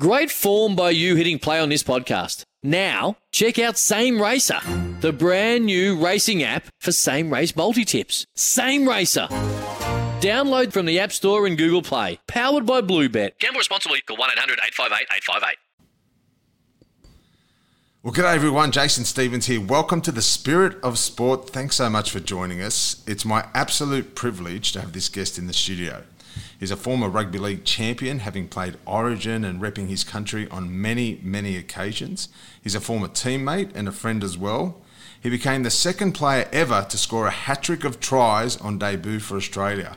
Great form by you hitting play on this podcast. Now, check out Same Racer, the brand new racing app for same race multi tips. Same Racer. Download from the App Store and Google Play. Powered by Bluebet. Gamble responsibly. Call 1 800 858 858. Well, g'day everyone. Jason Stevens here. Welcome to the Spirit of Sport. Thanks so much for joining us. It's my absolute privilege to have this guest in the studio. He's a former rugby league champion, having played Origin and repping his country on many, many occasions. He's a former teammate and a friend as well. He became the second player ever to score a hat trick of tries on debut for Australia.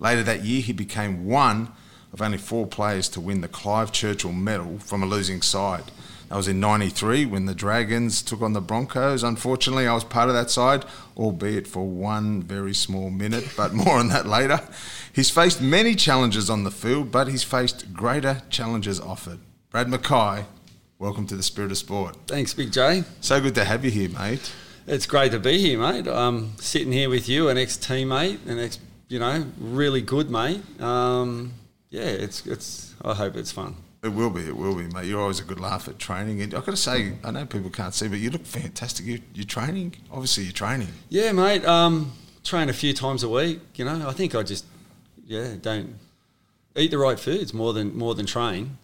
Later that year, he became one of only four players to win the Clive Churchill Medal from a losing side. That was in 93 when the Dragons took on the Broncos. Unfortunately, I was part of that side, albeit for one very small minute, but more on that later. He's faced many challenges on the field, but he's faced greater challenges offered. Brad Mackay, welcome to the Spirit of Sport. Thanks, Big J. So good to have you here, mate. It's great to be here, mate. I'm sitting here with you, an ex-teammate, an ex, you know, really good mate. Um, yeah, it's it's. I hope it's fun. It will be, it will be, mate. You're always a good laugh at training. And I've got to say, I know people can't see, but you look fantastic. You, you're training. Obviously, you're training. Yeah, mate. Um, train a few times a week. You know, I think I just, yeah, don't eat the right foods more than more than train.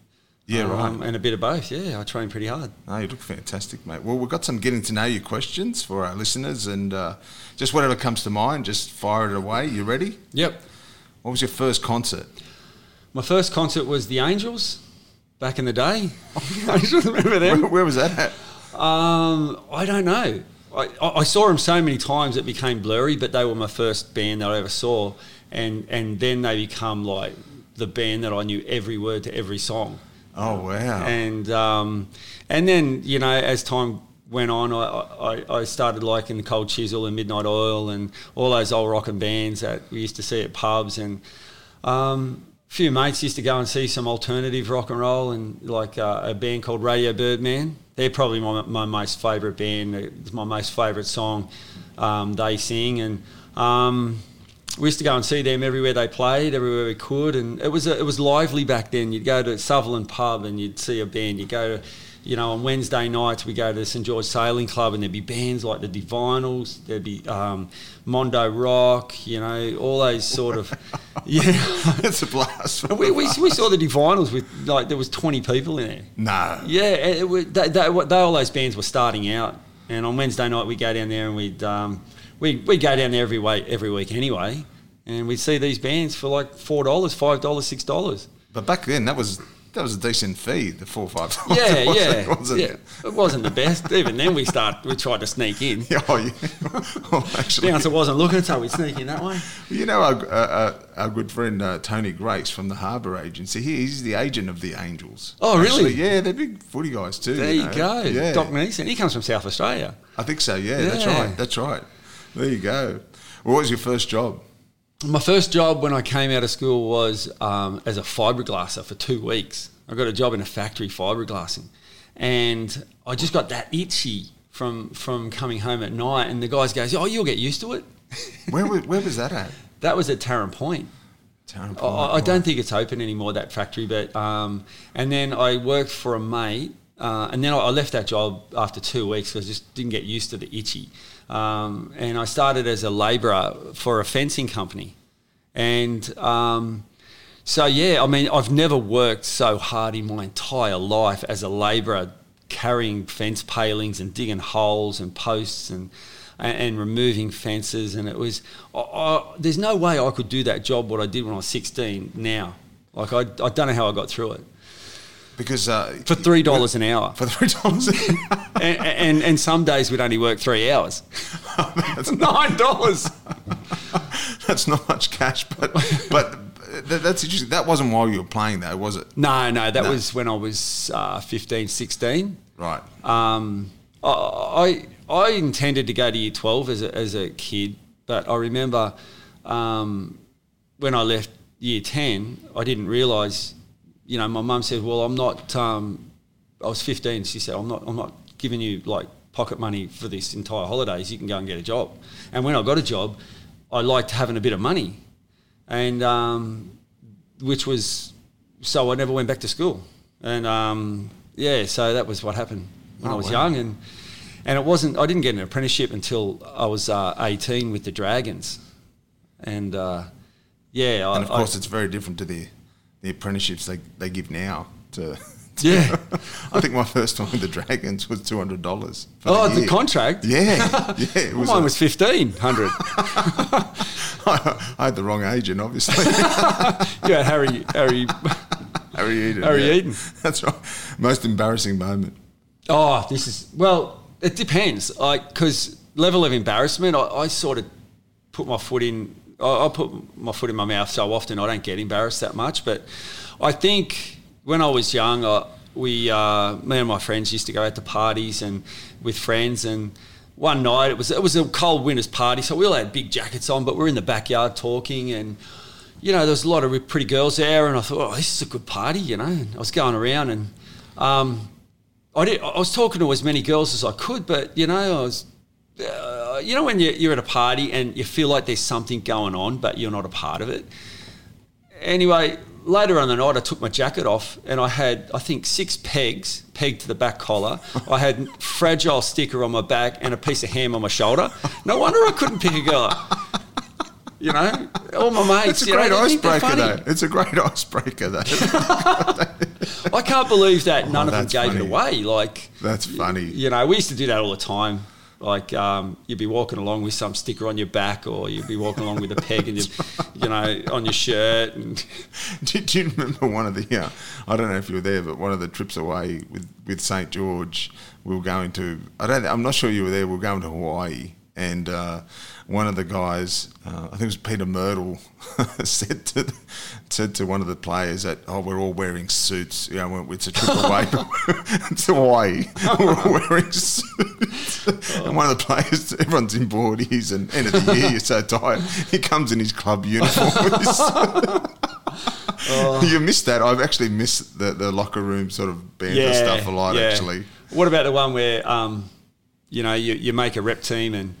Yeah, Um, right. And a bit of both. Yeah, I train pretty hard. No, you look fantastic, mate. Well, we've got some getting to know you questions for our listeners, and uh, just whatever comes to mind, just fire it away. You ready? Yep. What was your first concert? My first concert was the Angels back in the day. Angels, remember Where, them? where was that at? Um, I don't know. I, I saw them so many times it became blurry, but they were my first band that I ever saw, and and then they become like the band that I knew every word to every song, Oh, wow. and um, and then you know as time went on, I, I, I started liking the Cold Chisel and Midnight Oil and all those old rock and bands that we used to see at pubs and. Um, a few mates used to go and see some alternative rock and roll and like uh, a band called Radio Birdman. They're probably my, my most favourite band. It's my most favourite song um, they sing. And um, we used to go and see them everywhere they played, everywhere we could. And it was, a, it was lively back then. You'd go to Sutherland Pub and you'd see a band. You'd go to, you know, on Wednesday nights we go to the St George Sailing Club and there'd be bands like the Divinyls, there'd be um, Mondo Rock, you know, all those sort of, yeah. It's a blast. We, we, we saw the Divinyls with like there was twenty people in there. No. Yeah, it, it, they, they, they, all those bands were starting out, and on Wednesday night we go down there and we'd um, we we go down there every week every week anyway, and we'd see these bands for like four dollars, five dollars, six dollars. But back then, that was that was a decent fee, the four or five. dollars, Yeah, wasn't yeah, it? Wasn't yeah. it? It wasn't the best. Even then, we start we tried to sneak in. Yeah, oh, yeah. well, actually, Bouncer wasn't looking, so we'd sneak in that way. you know our, uh, our good friend uh, Tony Grace from the Harbour Agency. He, he's the agent of the Angels. Oh, really? Yeah, they're big footy guys too. There you, know. go, Yeah, Doc Neeson. He comes from South Australia. I think so. Yeah, that's right. That's right. There you go. What was your first job? My first job when I came out of school was um, as a fiberglasser for two weeks. I got a job in a factory fiberglassing, and I just got that itchy from from coming home at night. And the guys goes, "Oh, you'll get used to it." Where was, where was that at? That was at Taren Point. Town I, I don't think it's open anymore that factory, but um, and then I worked for a mate, uh, and then I I left that job after two weeks because I just didn't get used to the itchy, um, and I started as a labourer for a fencing company, and um, so yeah, I mean I've never worked so hard in my entire life as a labourer, carrying fence palings and digging holes and posts and and, removing fences. And it was, I, I, there's no way I could do that job what I did when I was 16 now. Like, I, I don't know how I got through it. Because uh, For $3 an hour. for three dollars. and, and, and some days we'd only work three hours. that's, $9. that's not much cash, but but that, that's interesting. That wasn't while you were playing, though, was it? No, no, that No. was when I was uh, 15, 16. Right. Um, I, I I intended to go to year twelve as a, as a kid, but I remember um, when I left year ten, I didn't realise. You know, my mum said, "Well, I'm not." Um, I was fifteen. She said, "I'm not. I'm not giving you like pocket money for this entire holidays. You can go and get a job." And when I got a job, I liked having a bit of money, and um, which was so I never went back to school. and um, yeah, so that was what happened when Oh, I was wow. young, and and it wasn't. I didn't get an apprenticeship until I was uh, 18 with the Dragons, and uh, yeah, I, And of course, I, it's very different to the the apprenticeships they, they give now. To yeah. I think my first one with the Dragons was two hundred dollars. Oh, the contract. Yeah, yeah. It was mine a- was fifteen hundred. I had the wrong agent, obviously. yeah, Harry, Harry. Harry Eden. Harry yeah. Eden. That's right. Most embarrassing moment. Oh, this is well. It depends. Like because level of embarrassment, I, I sort of put my foot in. I, I put my foot in my mouth so often I don't get embarrassed that much. But I think when I was young, I, we, uh, me and my friends used to go out to parties and with friends and. One night it was it was a cold winter's party, so we all had big jackets on, but we are in the backyard talking, and you know there was a lot of pretty girls there, and I thought, oh, this is a good party, you know. And I was going around, and um, I did. I was talking to as many girls as I could, but you know, I was. Uh, you know when you're, you're at a party and you feel like there's something going on, but you're not a part of it. Anyway, later on the night, I took my jacket off and I had, I think, six pegs pegged to the back collar. I had fragile sticker on my back and a piece of ham on my shoulder. No wonder I couldn't pick a girl up. You know, all my mates. It's a know, great they're icebreaker, though. It's a great icebreaker, though. I can't believe that oh, none of them Oh, gave it away. Like, That's funny. you know, we used to do that all the time. Like um, you'd be walking along with some sticker on your back, or you'd be walking along with a peg and you, you know, on your shirt. And do, do you remember one of the? Uh, I don't know if you were there, but one of the trips away with with St George, we were going to. I don't. I'm not sure you were there. We were going to Hawaii, and uh, one of the guys, uh, I think it was Peter Myrtle, said to said to one of the players that, "Oh, we're all wearing suits. You know, it's a trip away to Hawaii. We're all wearing suits." and one of the players, everyone's in boardies, and end of the year, you're so tired. He comes in his club uniform. you missed that. I've actually missed the, the locker room sort of banter stuff a lot. yeah. Actually, What about the one where, um, you know, you, you make a rep team and,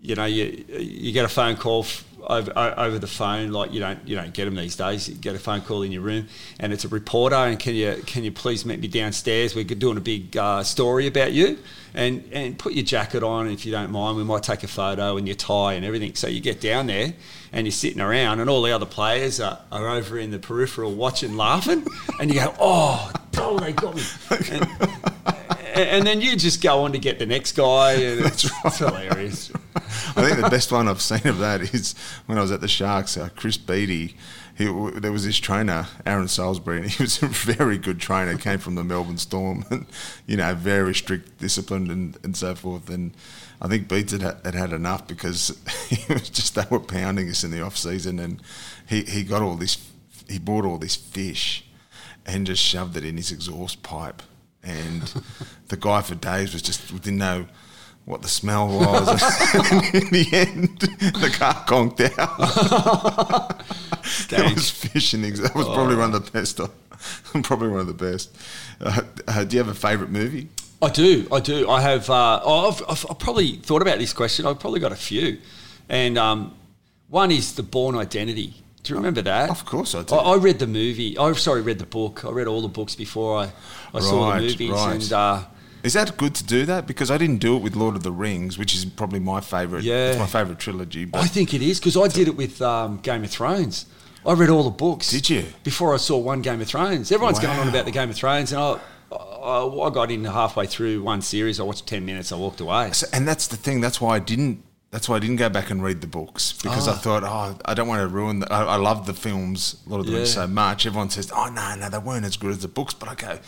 you know, you you get a phone call f- over, o- over the phone, like you don't you don't get them these days. You get a phone call in your room, and it's a reporter, and can you can you please meet me downstairs? We're doing a big uh, story about you, and and put your jacket on if you don't mind. We might take a photo and your tie and everything. So you get down there, and you're sitting around, and all the other players are, are over in the peripheral watching, laughing, and you go, oh, oh, they got me. And, and then you just go on to get the next guy, and it's, it's hilarious. I think the best one I've seen of that is when I was at the Sharks. Uh, Chris Beattie, he, there was this trainer, Aaron Salisbury, and he was a very good trainer. Came from the Melbourne Storm, and you know, very strict, disciplined, and, and so forth. And I think Beats had, had had enough because he was just they were pounding us in the off season, and he, he got all this, he bought all this fish, and just shoved it in his exhaust pipe. And the guy for days was just didn't know what the smell was. in the end, the car conked out. that was fish in. That was probably one of the best. Probably one of the best. Uh, uh, do you have a favourite movie? I do, I do. I have. Uh, I've, I've, I've probably thought about this question. I've probably got a few, and um, one is the Bourne Identity. Do you remember that? Of course I do. I, I read the movie. I sorry, read the book. I read all the books before I, I saw the Right, movies, right. and uh, Is that good to do that? Because I didn't do it with Lord of the Rings, which is probably my favourite. Yeah. It's my favourite trilogy. But I think it is because I did it with um, Game of Thrones. I read all the books. Did you? Before I saw one Game of Thrones. Everyone's going on about the Game of Thrones, and I, I, I got in halfway through one series. I watched ten minutes. I walked away. So- and that's the thing. That's why I didn't. That's why I didn't go back and read the books because I thought, oh, I don't want to ruin. The, I, I love the films, Lord of the Rings, Yeah. so much. Everyone says, oh no, no, they weren't as good as the books. But I go,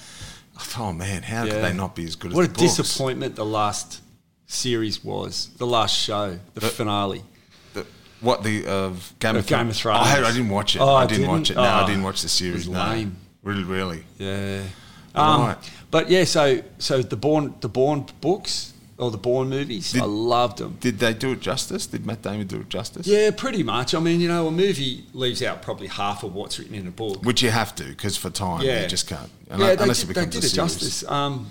oh man, how could they not be as good What as What a books? disappointment the last series was. The last show, the finale. The- what the of Game of, Of Game of Oh, I, Thrones. I didn't watch it. Oh, I didn't, didn't? watch it. No, I Oh, didn't watch the series. it was no. Really, really. Yeah. Um, Right. But yeah, so so the Bourne the Bourne books or the Bourne movies, Did- I loved them. Did they do it justice? Did Matt Damon do it justice? Yeah, pretty much. I mean, you know, a movie leaves out probably half of what's written in a book. Which you have to because for time Yeah. you just can't. yeah, they, did, it they did a it justice. Um,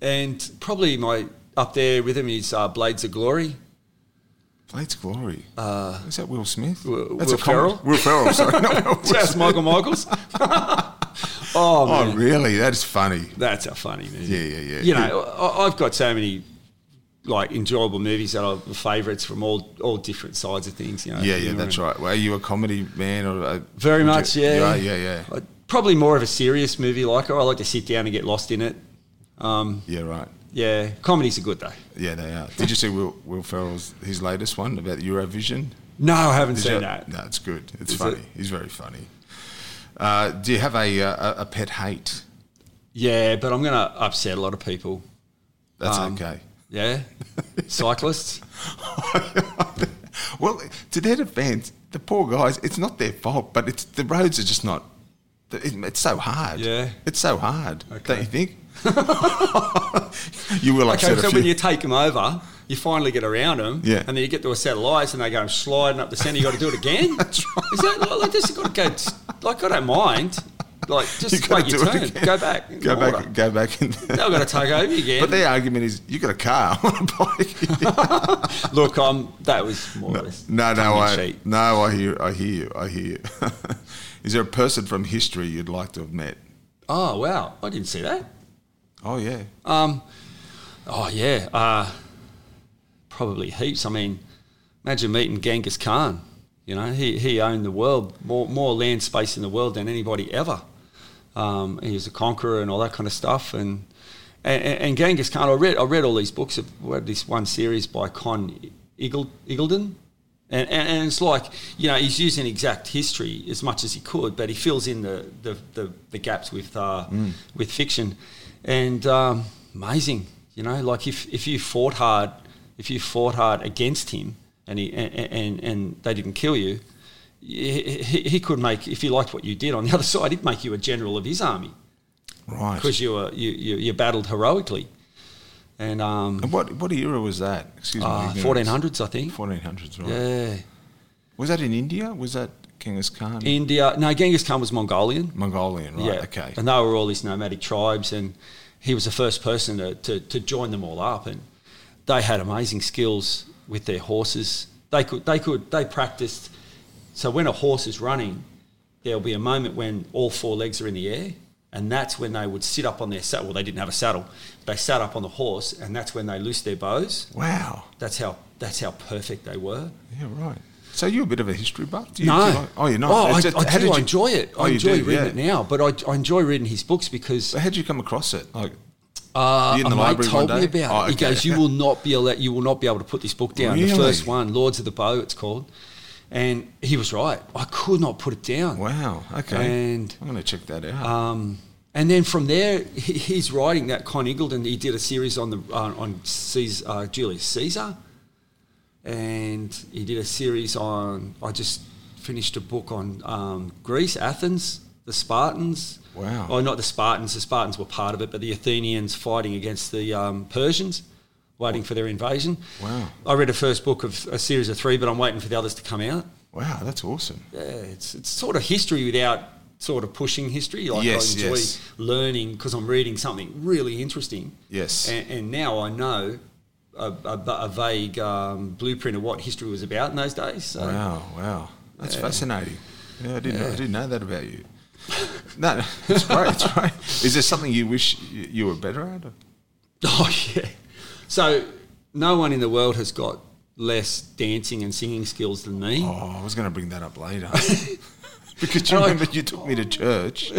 and probably my up there with him is uh, Blades of Glory. Blades of Glory. Uh, is that Will Smith? Will- That's Will a com- Ferrell? Will Ferrell. Sorry, not Will. Michael Michaels. Oh, Oh, man. really? That is funny. That's a funny movie. Yeah, yeah, yeah. You know, I, I've got so many like enjoyable movies that are favourites from all all different sides of things. You know. Yeah, yeah, that's right. Well, are you a comedy man or a, Very would you- much, yeah. You are? Yeah, yeah. Probably more of a serious movie liker. I like to sit down and get lost in it. Um, Yeah, right. yeah, comedies are good though. Yeah, they are. Did you see Will, Will Ferrell's his latest one about Eurovision? No, I haven't Did seen you- that. No, it's good. It's Is funny. it? He's very funny. Uh, do you have a, uh, a a pet hate? Yeah, but I'm going to upset a lot of people. That's Um, okay. Yeah, cyclists. well, to their defence, the poor guys, it's not their fault, but it's the roads are just not. it- It's so hard. Yeah. it's so hard. Okay. Don't you think? you will upset. Okay, so when you take them over, you finally get around them, Yeah. and then you get to a set of lights, and they go sliding up the centre. You got to do it again. That's right. Is that like, like this? You got to go. Like I don't mind. Like just You wait your turn. Go back. Go back. Go back. In They've got to take over you again. But their argument is, you got a car on a bike. Look, um, that was more or less no, no, I, no, I hear, I hear you, I hear you. is there a person from history you'd like to have met? Oh wow, I didn't see that. Oh yeah, Um, oh yeah, uh, probably heaps. I mean, imagine meeting Genghis Khan. You know, he, he owned the world, more more land space in the world than anybody ever. Um, he was a conqueror and all that kind of stuff. And and, and Genghis Khan, I read I read all these books. I read this one series by Conn Eagle, Iggulden. And, and, and it's like, you know, he's using exact history as much as he could, but he fills in the, the, the, the gaps with, uh, with fiction. And um, amazing, you know, like if, if you fought hard, if you fought hard against him and, he, and, and, and they didn't kill you, he, he he could make, if you liked what you did on the other side, he'd make you a general of his army right. because you, were, you, you, you battled heroically. And um, And what what era was that? Excuse uh, me. 1400s, I think. Fourteen hundreds, right? Yeah. Was that in India? Was that Genghis Khan? India. No, Genghis Khan was Mongolian. Mongolian, right? yeah. Okay. And they were all these nomadic tribes, and he was the first person to, to, to join them all up. And they had amazing skills with their horses. They could, they could, they practiced. So when a horse is running, there'll be a moment when all four legs are in the air, and that's when they would sit up on their saddle. Well, they didn't have a saddle. They sat up on the horse, and that's when they loosed their bows. Wow. That's how that's how perfect they were. Yeah, right. So you're a bit of a history buff? Do you, No. do you like- oh, you're not. Oh, I, just- I do. did I you- enjoy it. Oh, I you enjoy do, reading yeah. it now, but I, I enjoy reading his books because So how did you come across it? Like, uh, in the mate told me about Oh, it. He goes, "You will not be able. You will not be able to put this book down." The first one, Lords of the Bow, it's called, and he was right. I could not put it down. wow, okay. And I'm going to check that out. um, and then from there, he, he's writing that Conn Iggulden. He did a series on the uh, on Caesar, uh, Julius Caesar, and he did a series on. I just finished a book on um, Greece, Athens, the Spartans. Wow. Oh, not the Spartans. The Spartans were part of it, but the Athenians fighting against the um, Persians, waiting for their invasion. Wow. I read a first book of a series of three, but I'm waiting for the others to come out. wow, that's awesome. Yeah, it's it's sort of history without sort of pushing history. Like Yes, I enjoy yes. learning because I'm reading something really interesting. Yes. and, and now I know a, a, a vague um, blueprint of what history was about in those days. So Wow, wow. That's Yeah. fascinating. Yeah, I didn't, I didn't know that about you. No, it's great, it's great. Is there something you wish you, you were better at? Oh yeah. So no one in the world has got less dancing and singing skills than me. Oh, I was going to bring that up later. because you And I- remember you took me to church,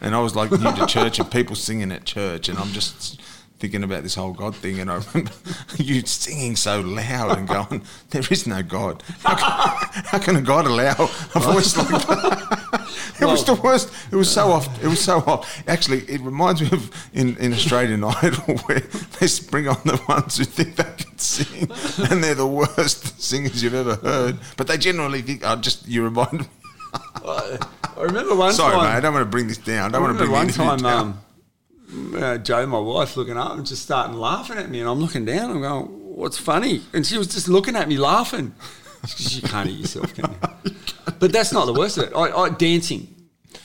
and I was like new to church, and people singing at church, and I'm just thinking about this whole God thing, and I remember you singing so loud and going, "There is no God. How can, how can a God allow a voice like that?" It was the worst. It was so off. It was so off. Actually, it reminds me of in, in Australian Idol where they bring on the ones who think they can sing, and they're the worst singers you've ever heard. But they generally think, "Oh, just you remind me." I, remember one Sorry, time. mate. I don't want to bring this down. I don't I want to bring one time, down. um, uh, Joe, my wife, looking up and just starting laughing at me, and I'm looking down. I'm going, "What's funny?" And she was just looking at me, laughing. Because you can't eat yourself, can you? But that's not the worst of it. I, I dancing.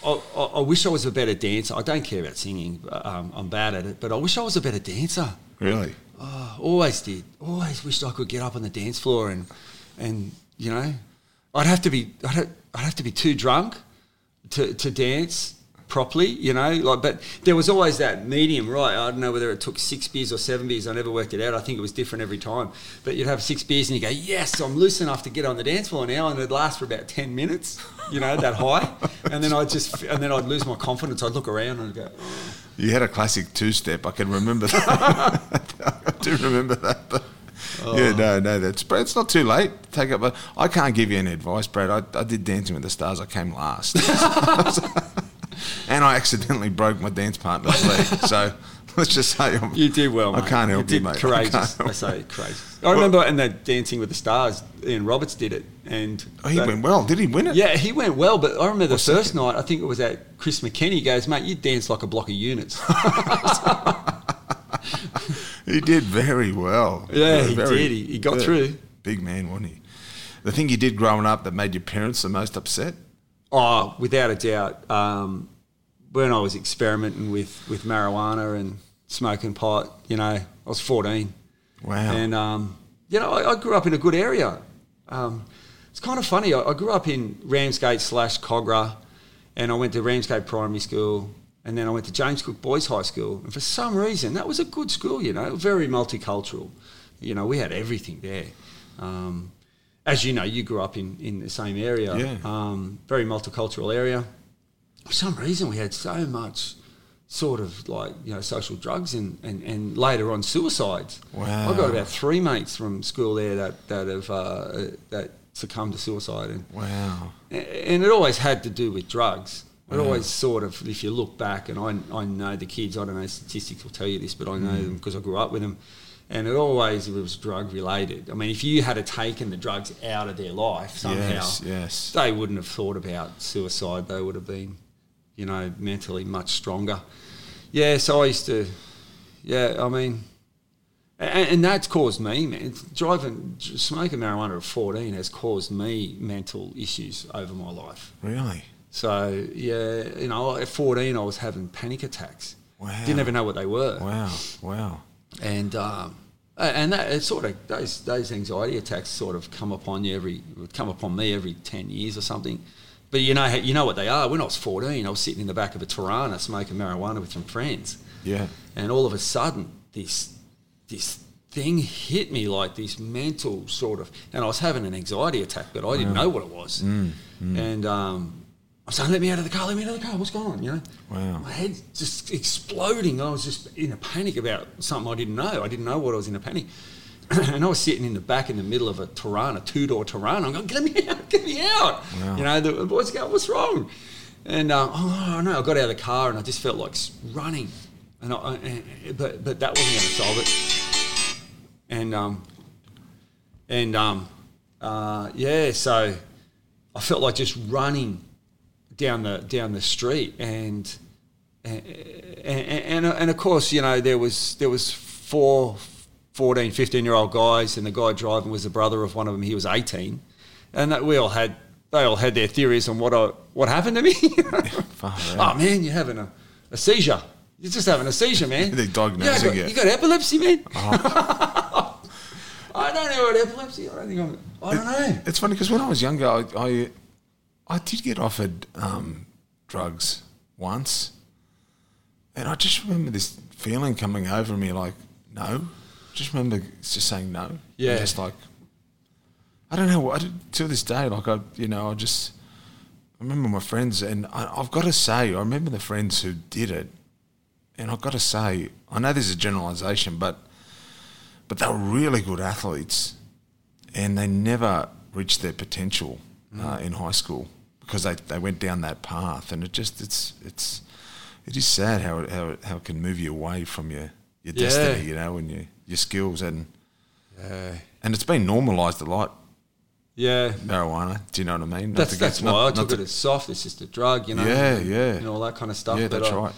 I, I, I wish I was a better dancer. I don't care about singing. but, Um, I'm bad at it, but I wish I was a better dancer. really? Oh, always did. Always wished I could get up on the dance floor and, and you know, I'd have to be, I'd have, I'd have to be too drunk to, to dance, properly, you know. Like, but there was always that medium, right? I don't know whether it took six beers or seven beers. I never worked it out. I think it was different every time. But you'd have six beers and you go, yes, I'm loose enough to get on the dance floor now, and it'd last for about ten minutes, you know, that high. And then I'd just, and then I'd lose my confidence. I'd look around and I'd go. Oh. You had a classic two-step. I can remember that. I do remember that. But oh. yeah, no, no, that's Brad. It's not too late. Take up. But I can't give you any advice, Brad. I, I did Dancing with the Stars. I came last, and I accidentally broke my dance partner's leg. So let's just say I'm, You did well. I mate. can't help you, you, did mate. I Courageous. I, say courageous. I remember in that Dancing with the Stars, Ian Roberts did it, and Oh, he went well. Did he win it? Yeah, he went well, but I remember the first night. I think it was at Chris McKenny. He goes, "Mate, you dance like a block of units." He did very well. Yeah, he Very- did. He- he got yeah. through. Big man, wasn't he? The thing you did growing up that made your parents the most upset? oh, without a doubt. Um, when I was experimenting with with marijuana and smoking pot, you know, I was fourteen. Wow. And um, you know, I, I grew up in a good area. Um, it's kind of funny. I, I grew up in Ramsgate slash Kogarah, and I went to Ramsgate Primary School, and then I went to James Cook Boys High School. And for some reason, that was a good school. You know, very multicultural. You know, we had everything there. Um, as you know, you grew up in, in the same area. Yeah. Um, very multicultural area. For some reason, we had so much sort of like you know social drugs and, and, and later on suicides. Wow. I've got about three mates from school there that that have uh, that succumbed to suicide, and Wow. and it always had to do with drugs. It Wow. always sort of, if you look back, and I, I know the kids, I don't know statistics will tell you this, but I know Mm. them because I grew up with them. And it always was drug related. I mean, if you had taken the drugs out of their life somehow, Yes, yes. they wouldn't have thought about suicide. They would have been, you know, mentally much stronger. Yeah, so I used to, yeah, I mean, and, and that's caused me, man. Driving, smoking marijuana at 14 has caused me mental issues over my life. Really? So, yeah, you know, at 14, I was having panic attacks. Wow. Didn't even know what they were Wow. Wow. and um, and that it sort of those those anxiety attacks sort of come upon you every come upon me every ten years or something. But you know you know what they are. When I was fourteen, I was sitting in the back of a Torana smoking marijuana with some friends, Yeah. and all of a sudden this this thing hit me like this mental sort of, and I was having an anxiety attack, but I didn't know what it was, and. Um, I was saying, let me out of the car, let me out of the car, what's going on, you know? Wow. My head just exploding. I was just in a panic about something I didn't know. I didn't know what I was in a panic. and I was sitting in the back in the middle of a Torana, two door Torana. I'm going, get me out, get me out. Wow. You know, the boys go, what's wrong? And um, oh no, I got out of the car and I just felt like running. And I, and- but but that wasn't going to solve it. And um, and um, uh, yeah, so I felt like just running down the down the street and and, and, and of course you know there was there was four 14 15 year old guys and the guy driving was the brother of one of them. He was 18 and that we all had they all had their theories on what I, what happened to me. Oh man you're having a, a seizure. You're just having a seizure man. They're yeah, diagnosing I got, you. you got epilepsy man? I don't know what epilepsy. I don't think I'm I don't know. It's funny because when I was younger, I, I, I did get offered um, drugs once, and I just remember this feeling coming over me, like no. Just remember just saying no. And Yeah. Just like I don't know. I did, to this day, like I, you know, I just I remember my friends, and I, I've got to say, I remember the friends who did it, and I've got to say, I know this is a generalisation, but but they were really good athletes, and they never reached their potential uh, in high school because they, they went down that path, and it just it's it's it is sad how it, how it, how it can move you away from your your Yeah. destiny, you know, and your your skills, and yeah and it's been normalised a lot. yeah Marijuana, do you know what I mean? Not That's to get- that's not- why I not took to- it as soft. It's just a drug, you know. Yeah, yeah. and all that kind of stuff. Yeah, but that's I- right.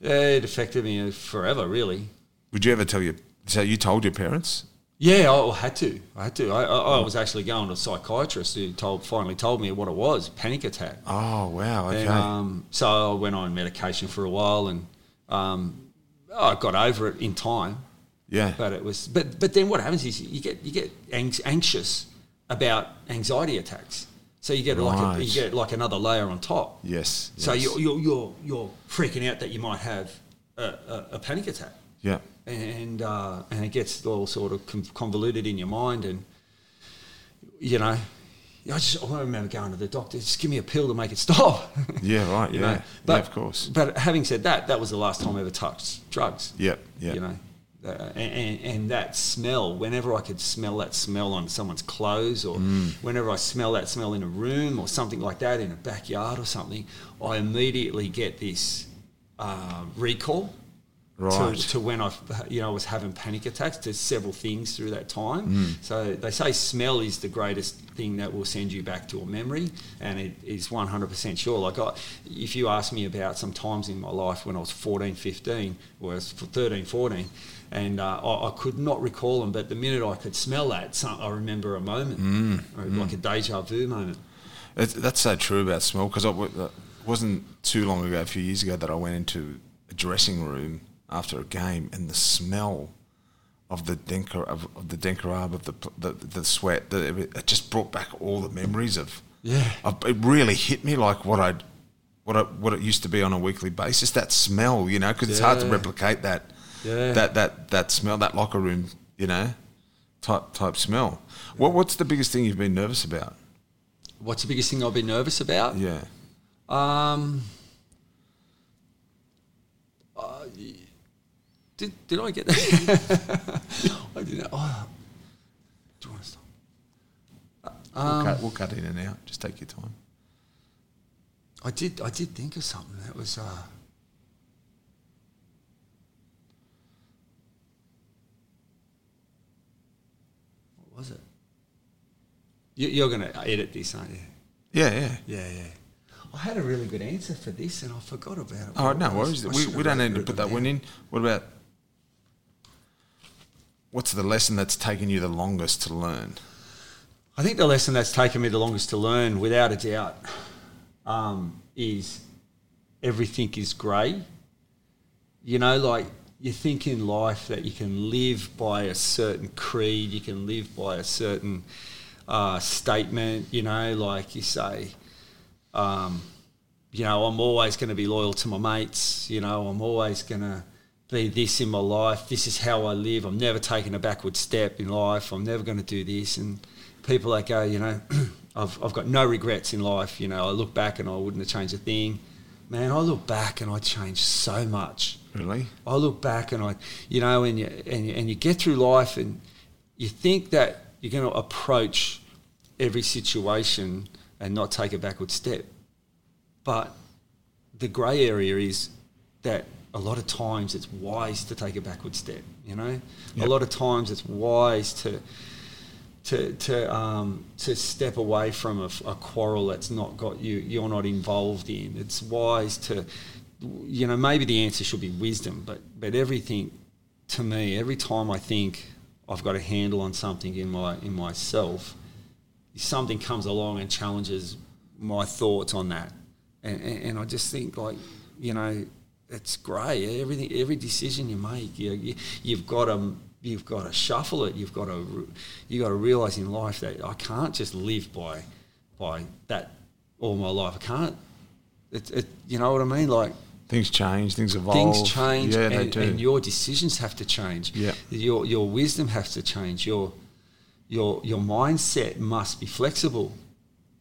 Yeah, it affected me forever, really. Would you ever tell your so you told your parents? Yeah, I had to. I had to. I, I, I was actually going to a psychiatrist who told finally told me what it was: panic attack. Oh wow, okay. And um, so I went on medication for a while, and um, I got over it in time. Yeah, But it was. But but then what happens is you get you get anx- anxious about anxiety attacks. So you get like a, you get like another layer on top. Yes. So yes. you're, you're you're you're freaking out that you might have a, a, a panic attack, Yeah. and uh, and it gets all sort of convoluted in your mind, and you know, I just I remember going to the doctor, just give me a pill to make it stop. Yeah, right. you yeah. know, but yeah, of course. But having said that, that was the last time I ever touched drugs. Yeah, Yeah. You know, uh, and, and, that smell, whenever I could smell that smell on someone's clothes or Mm. whenever I smell that smell in a room or something like that in a backyard or something, I immediately get this uh, recall Right. to, to when I, you know, was having panic attacks to several things through that time. Mm. So they say smell is the greatest thing that will send you back to a memory, and it is 100% sure. Like, I, if you ask me about some times in my life when I was 14, 15, or I was 13, 14, and uh, I, I could not recall them, but the minute I could smell that, some, I remember a moment, Mm. like a deja vu moment. It's, that's so true about smell because it wasn't too long ago, a few years ago, that I went into a dressing room after a game and the smell of the denker of, of the Dencorub of the, the the sweat the, it just brought back all the memories of Yeah. of, it really hit me like what I what I, what it used to be on a weekly basis that smell you know because it's hard to replicate that Yeah. that that that smell that locker room you know type type smell what what's the biggest thing you've been nervous about What's the biggest thing I've been nervous about? yeah Um, uh, y- did, did I get that? I didn't. Oh, do you want to stop? we'll, cut, we'll cut in and out just take your time I did. I did think of something that was. Uh, what was it? You, you're going to edit this, aren't you? yeah yeah Yeah, yeah. I had a really good answer for this, and I forgot about it. Oh What no worries. We, we don't need to put that one in. What about what's the lesson that's taken you the longest to learn? I think the lesson that's taken me the longest to learn, without a doubt, um, is everything is grey. You know, like you think in life that you can live by a certain creed, you can live by a certain uh, statement. You know, like you say, um, you know, I'm always going to be loyal to my mates. You know, I'm always going to be this in my life. This is how I live. I'm never taking a backward step in life. I'm never going to do this. And people that go, you know, I've, I've got no regrets in life. You know, I look back and I wouldn't have changed a thing. Man, I look back and I changed so much. Really? I look back and I, you know, and you, and you, and you get through life and you think that you're going to approach every situation and not take a backward step. But the grey area is that a lot of times it's wise to take a backward step, you know? Yep. A lot of times it's wise to to to um, to step away from a, a quarrel that's not got you you're not involved in. It's wise to, you know, maybe the answer should be wisdom, but but everything, to me, every time I think I've got a handle on something in my in myself, something comes along and challenges my thoughts on that, and and, and I just think like, you know. It's grey. Everything, every decision you make, you, you, you've got to you've got to shuffle it. You've got to you got to realise in life that I can't just live by by that all my life. I can't. It, it, you know what I mean? Like Things change. Things evolve. things change, Yeah, and, they do. and your decisions have to change. Yeah. Your your wisdom has to change. Your your your mindset must be flexible.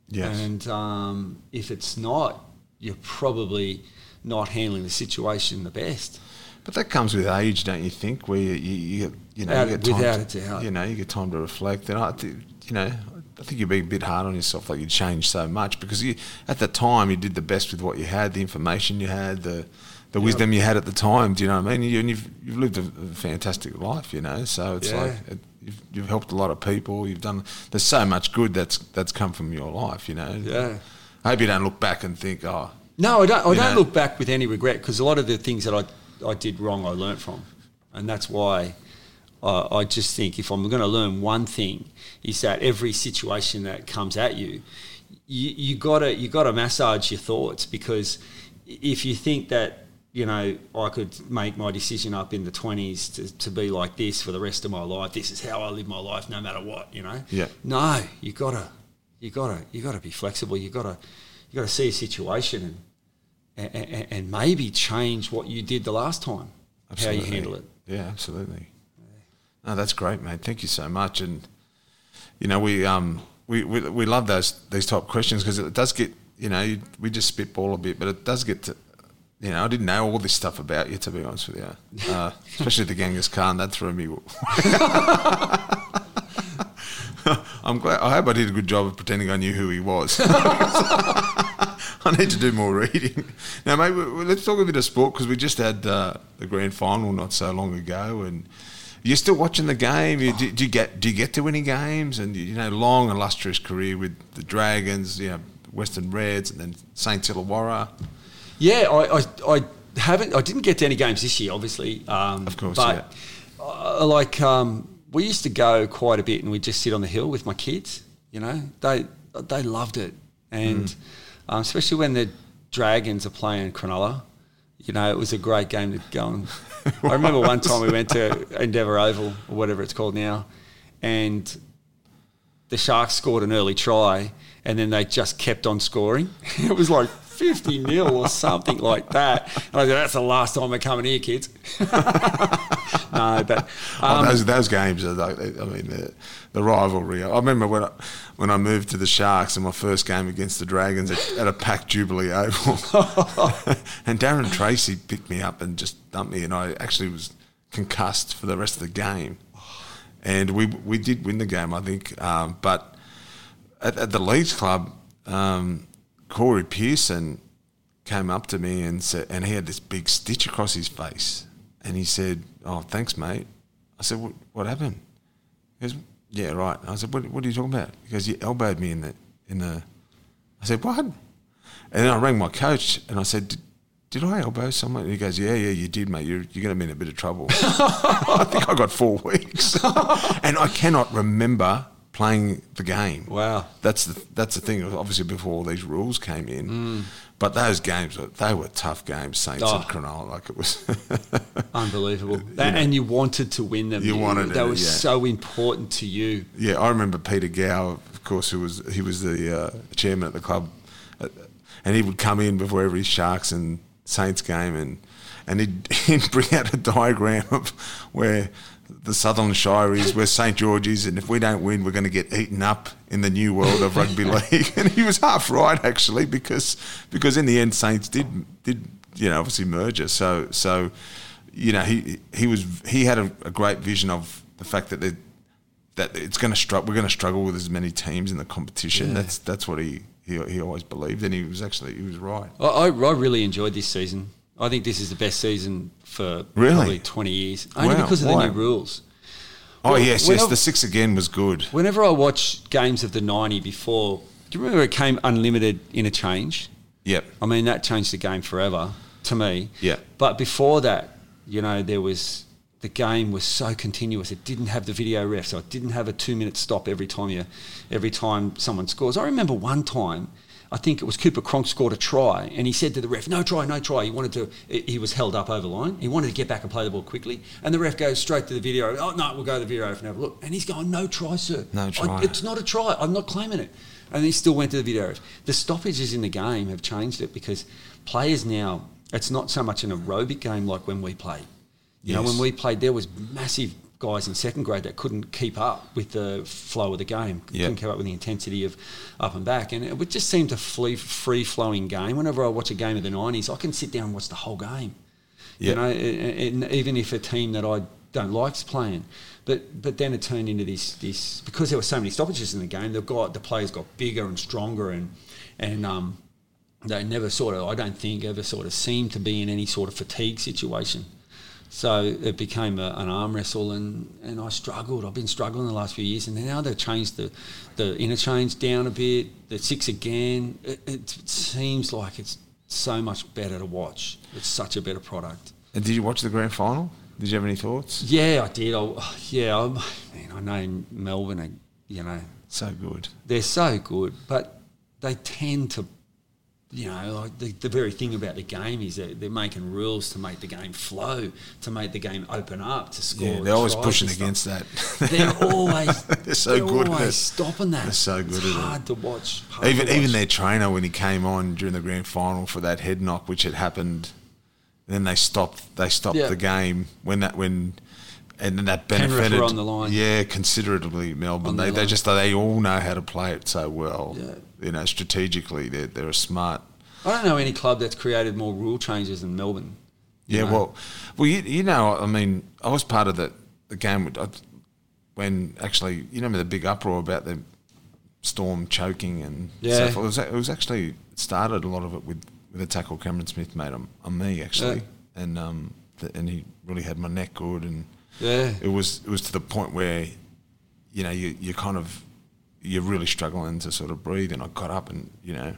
yes. And um, if it's not, you're probably not handling the situation the best. but that comes with age, don't you think? Where you you, you, get, you know Without- you get time without to, a doubt. You know, you get time to reflect. And I, think, you know, I think you'd be a bit hard on yourself. Like you change so much because you at the time you did the best with what you had, the information you had, the the wisdom you had at the time. Do you know what I mean? You, and you've you've lived a, a fantastic life. You know, so it's Yeah. like it, you've, you've helped a lot of people. You've done. There's so much good that's that's come from your life. You know. Yeah. I hope you don't look back and think, oh, No, I don't. I don't know? look back with any regret because a lot of the things that I I did wrong, I learnt from, and that's why I, I just think if I'm going to learn one thing, is that every situation that comes at you, you you gotta you gotta massage your thoughts because if you think that you know I could make my decision up in the twenties to, to be like this for the rest of my life, this is how I live my life no matter what, you know. Yeah. No, you gotta you gotta you gotta be flexible. You gotta you gotta see a situation and and, and maybe change what you did the last time. How you handle it. Yeah, absolutely. No, that's great, mate. Thank you so much. And you know, we um we we, we love those these type of questions because it does get you know you, we just spitball a bit, but it does get to you know I didn't know all this stuff about you to be honest with you, uh, especially the Genghis Khan. That threw me. I'm glad. I hope I did a good job of pretending I knew who he was. I need to do more reading. Now, mate, let's talk a bit of sport because we just had uh, the grand final not so long ago, and you're still watching the game. You, do, do, you get do you get to any games? And you know, long illustrious career with the Dragons, you know, Western Reds, and then Saints Illawarra. Yeah, I, I, I, haven't. I didn't get to any games this year, obviously. Um, of course, but yeah. uh, like um, we used to go quite a bit, and we'd just sit on the hill with my kids. You know, they they loved it, and. Mm um, especially when the Dragons are playing Cronulla. You know, it was a great game to go and. I remember one time we went to Endeavour Oval or whatever it's called now, and the Sharks scored an early try, and then they just kept on scoring. it was like 50 nil or something like that. And I said, that's the last time we're coming here, kids. no, but oh, um, oh, those those games are like, I mean, the, the, rivalry. I remember when I, when I moved to the Sharks in my first game against the Dragons at, at a packed Jubilee Oval, and Darren Treacy picked me up and just dumped me, and I actually was concussed for the rest of the game. And we we did win the game, I think, um, but at, at the Leeds Club. Um, Corey Pearson came up to me and said, and he had this big stitch across his face, and he said, "Oh, thanks, mate." I said, "What, what happened?" He goes, "Yeah, right." I said, what, "What are you talking about?" Because "You elbowed me in the in the." I said, "What?" And then I rang my coach and I said, "Did, did I elbow someone?" And he goes, "Yeah, yeah, you did, mate. You're you're going to be in a bit of trouble." I think I got four weeks, and I cannot remember playing the game. Wow, that's the that's the thing. Obviously, before all these rules came in, mm. but those games they were tough games. Saints oh. and Cronulla, like it was unbelievable. That, and you wanted to win them. You, you wanted. That it, was yeah. so important to you. Yeah, I remember Peter Gow, of course, who was he was the uh, chairman at the club, uh, and he would come in before every Sharks and Saints game and. And he'd, he'd bring out a diagram of where the Sutherland Shire is, we're St George is, and if we don't win, we're going to get eaten up in the new world of rugby league. And he was half right actually, because because in the end, Saints did did you know obviously merger. So so you know he he was he had a, a great vision of the fact that they that it's going to struggle. We're going to struggle with as many teams in the competition. Yeah. That's that's what he, he he always believed, and he was actually he was right. I, I really enjoyed this season. I think this is the best season for really? probably 20 years. Only wow. because of Why? the new rules. Oh, well, yes, yes. The six again was good. Whenever I watch games of the 90 before, do you remember it came unlimited interchange? Yep. I mean, that changed the game forever to me. Yeah. But before that, you know, there was the game was so continuous. It didn't have the video ref, so it didn't have a two minute stop every time you, every time someone scores. I remember one time I think it was Cooper Cronk scored a try, and he said to the ref, "No try, no try." He wanted to. He was held up over line. He wanted to get back and play the ball quickly, and the ref goes straight to the video. Oh no, we'll go to the video and have a look. And he's going, "No try, sir. No try. I, it's not a try. I'm not claiming it." And he still went to the video. The stoppages in the game have changed it because players now. It's not so much an aerobic game like when we played. You yes. know, when we played, there was massive guys in second grade that couldn't keep up with the flow of the game, yep. couldn't keep up with the intensity of up and back, and it would just seem to flee, free flowing game. Whenever I watch a game of the nineties, I can sit down and watch the whole game. Yep. You know, and, and even if a team that I don't like's playing, but but then it turned into this this because there were so many stoppages in the game. The got the players got bigger and stronger, and and um, they never sort of I don't think ever sort of seemed to be in any sort of fatigue situation. So it became a, an arm wrestle, and, and I struggled. I've been struggling the last few years, and now they've changed the, the interchange down a bit, the six again. It, it, seems like it's so much better to watch. It's such a better product. And did you watch the grand final? Did you have any thoughts? Yeah, I did. I, yeah, I, man, I know Melbourne are, you know. So good. They're so good, but they tend to you know, like the, the very thing about the game is that they're making rules to make the game flow, to make the game open up, to score. Yeah, they're always pushing against that. They're always They're so they're good at always it. stopping that. They're so good it's at it. hard to watch. hard even to even their trainer when he came on during the grand final for that head knock, which had happened, then they stopped. They stopped Yeah. the game when that when. And then that benefited, on the line. yeah, considerably Melbourne. On They, the they line. just they all know how to play it so well. Yeah. You know, strategically, they're they're a smart I don't know any club that's created more rule changes than Melbourne. Yeah, know. well, well, you, you know, I mean, I was part of the, the game I- when actually, you remember the big uproar about the storm choking and Yeah. so forth. It was, it was actually started a lot of it with, with a tackle Cameron Smith made on, on me actually, and um, the, and he really had my neck good, and Yeah. it was it was to the point where, you know, you you kind of you're really struggling to sort of breathe, and I got up and you know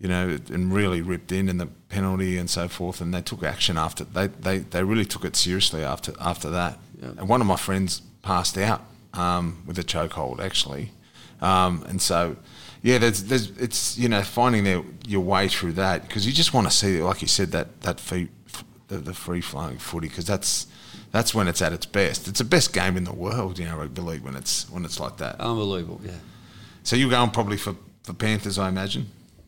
you know, and really ripped in and the penalty and so forth. And they took action after they, they, they really took it seriously after after that. Yeah. And one of my friends passed out um, with a chokehold actually, um, and so yeah, there's there's it's you know finding their, your way through that because you just want to see like you said that that free, the, the free flowing footy because that's. That's when it's at its best. It's the best game in the world, you know, rugby league when it's when it's like that. Unbelievable, yeah. So you're going probably for, for Panthers, I imagine.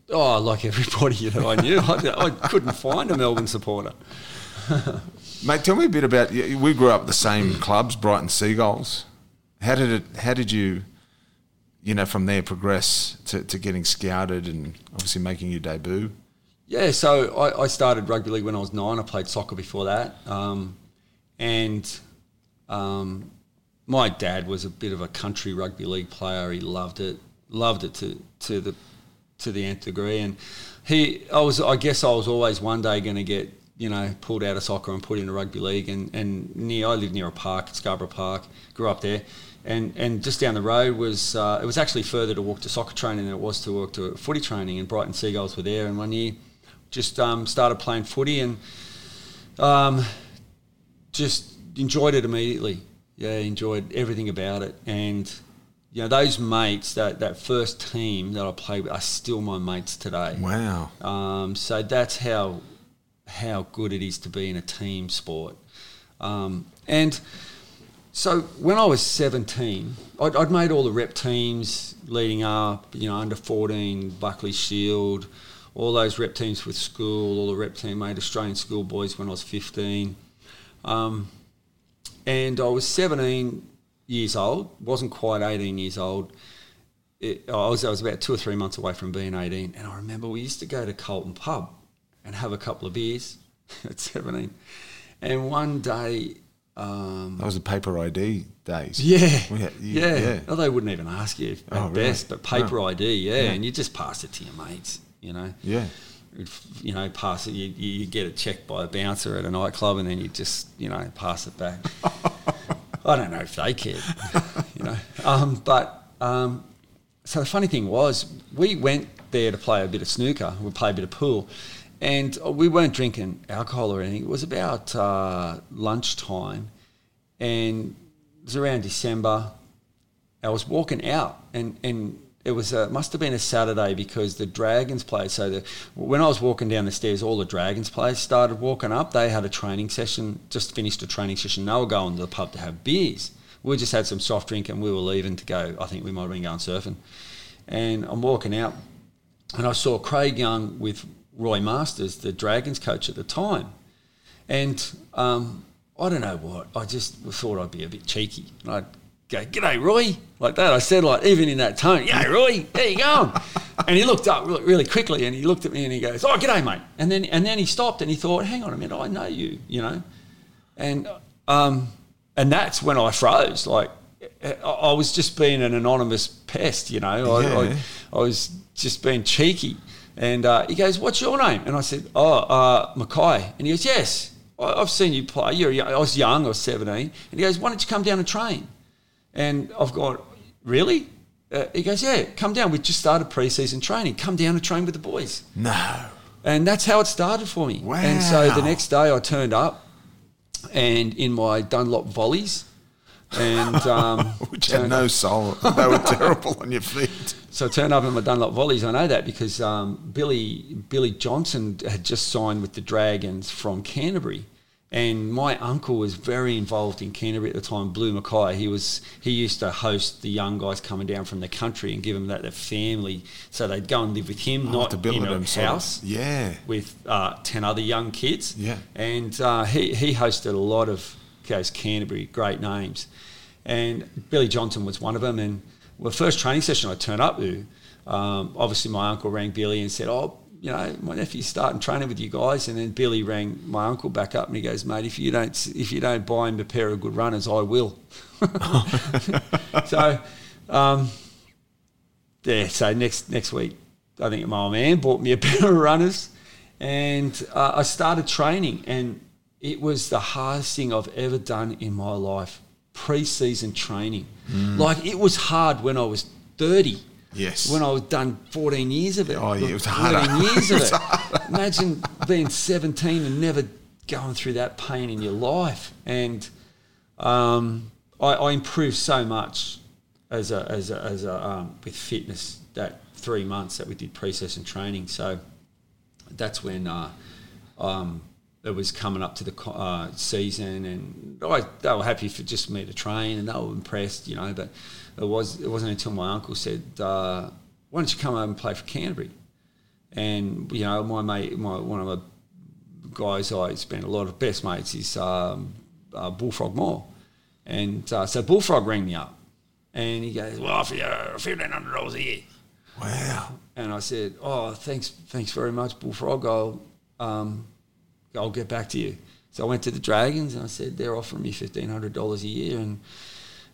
Oh, like everybody you know, I knew. I, I couldn't find a Melbourne supporter. Mate, tell me a bit about. We grew up at the same clubs, Brighton Seagulls. How did it? How did you, you know, from there progress to, to getting scouted and obviously making your debut? Yeah, so I, I started rugby league when I was nine. I played soccer before that, um, and um, my dad was a bit of a country rugby league player. He loved it, loved it to to the to the nth degree. And he, I was, I guess, I was always one day going to get you know pulled out of soccer and put into rugby league. And and near, I lived near a park, Scarborough Park, grew up there. And, and just down the road was uh, it was actually further to walk to soccer training than it was to walk to footy training. And Brighton Seagulls were there. And one year, just um, started playing footy and um, just enjoyed it immediately. Yeah, enjoyed everything about it. And you know, those mates, that, that first team that I played with, are still my mates today. Wow. Um, so that's how how good it is to be in a team sport. Um, and so when I was 17, I'd, I'd made all the rep teams leading up, you know, under 14, Buckley Shield, all those rep teams with school, all the rep team made Australian schoolboys when I was 15. Um, and I was 17 years old, wasn't quite 18 years old. It, I, was, I was about two or three months away from being 18. And I remember we used to go to Carlton Pub and have a couple of beers at 17. And one day, um, That was the paper ID days. yeah, We had- you- yeah. yeah. Oh, they wouldn't even ask you at Oh, really? best, but paper Oh. ID, yeah, Yeah. and you just pass it to your mates, you know. Yeah. You'd, know, pass it. You, you you get it checked by a bouncer at a nightclub, and then you just, you know, pass it back. I don't know if they cared, you know. Um, but um, so the funny thing was, we went there to play a bit of snooker. We play a bit of pool, and we weren't drinking alcohol or anything. It was about uh, lunchtime, and it was around December. I was walking out, and and it was a, must have been a Saturday because the Dragons played. So the, when I was walking down the stairs, all the Dragons players started walking up. They had a training session, just finished a training session. They were going to the pub to have beers. We just had some soft drink, and we were leaving to go. I think we might have been going surfing, and I'm walking out, and I saw Craig Young with Roy Masters, the Dragons coach at the time, and um, I don't know what. I just thought I'd be a bit cheeky. And I'd go, G'day, Roy. Like that. I said, like, even in that tone, G'day, Roy. there you going? and he looked up really, quickly and he looked at me and he goes, Oh, g'day, mate. And then, and then he stopped and he thought, Hang on a minute, I know you, you know. And, um, and that's when I froze. Like, I I was just being an anonymous pest, you know. I, Yeah. I, I was just being cheeky. And uh, he goes, "What's your name?" And I said, "Oh, uh, Mackay." And he goes, "Yes, I- I've seen you play. You're. I was young. I was 17." And he goes, "Why don't you come down and train?" And I've gone, "Really?" Uh, he goes, "Yeah, come down. We've just started pre-season training. Come down and train with the boys." No. And that's how it started for me. Wow. And so the next day I turned up and in my Dunlop volleys, and um, Which had no up- soul. They were terrible on your feet. So I turned up in my Dunlop Volleys. I know that because um, Billy Billy Johnson had just signed with the Dragons from Canterbury, and my uncle was very involved in Canterbury at the time. Blue Mackay. He was he used to host the young guys coming down from the country and give them that their family, so they'd go and live with him, not to in a them sort of- house Yeah. with uh, 10 other young kids. Yeah. And uh, he, he hosted a lot of those Canterbury great names. And Billy Johnson was one of them. And the first training session I turned up to, um, obviously my uncle rang Billy and said, Oh, you know, my nephew's starting training with you guys. And then Billy rang my uncle back up and he goes, Mate, if you don't, if you don't buy him a pair of good runners, I will. so, um, yeah, so next next week, I think my old man bought me a pair of runners, and uh, I started training, and it was the hardest thing I've ever done in my life. Pre-season training, like it was hard when I was thirty. Yes. When I was done 14 years of it. Oh, yeah, it was 14 harder. years of It it. Imagine being 17 and never going through that pain in your life. And um, I, I improved so much as a, as a, as a, um, with fitness that three months that we did pre-session training. So that's when uh, um, it was coming up to the uh, season, and I, they were happy for just me to train, and they were impressed, you know. But it was it wasn't until my uncle said, uh, "Why don't you come over and play for Canterbury?" And you know, my mate, my one of my guys I spent a lot of best mates is um, uh, Bullfrog Moore, and uh, so Bullfrog rang me up, and he goes, "Well, I offer you fifteen hundred dollars a year." Wow. And I said, "Oh, thanks, thanks very much, Bullfrog. I'll, um, I'll get back to you." So I went to the Dragons and I said, "They're offering me fifteen hundred dollars a year," and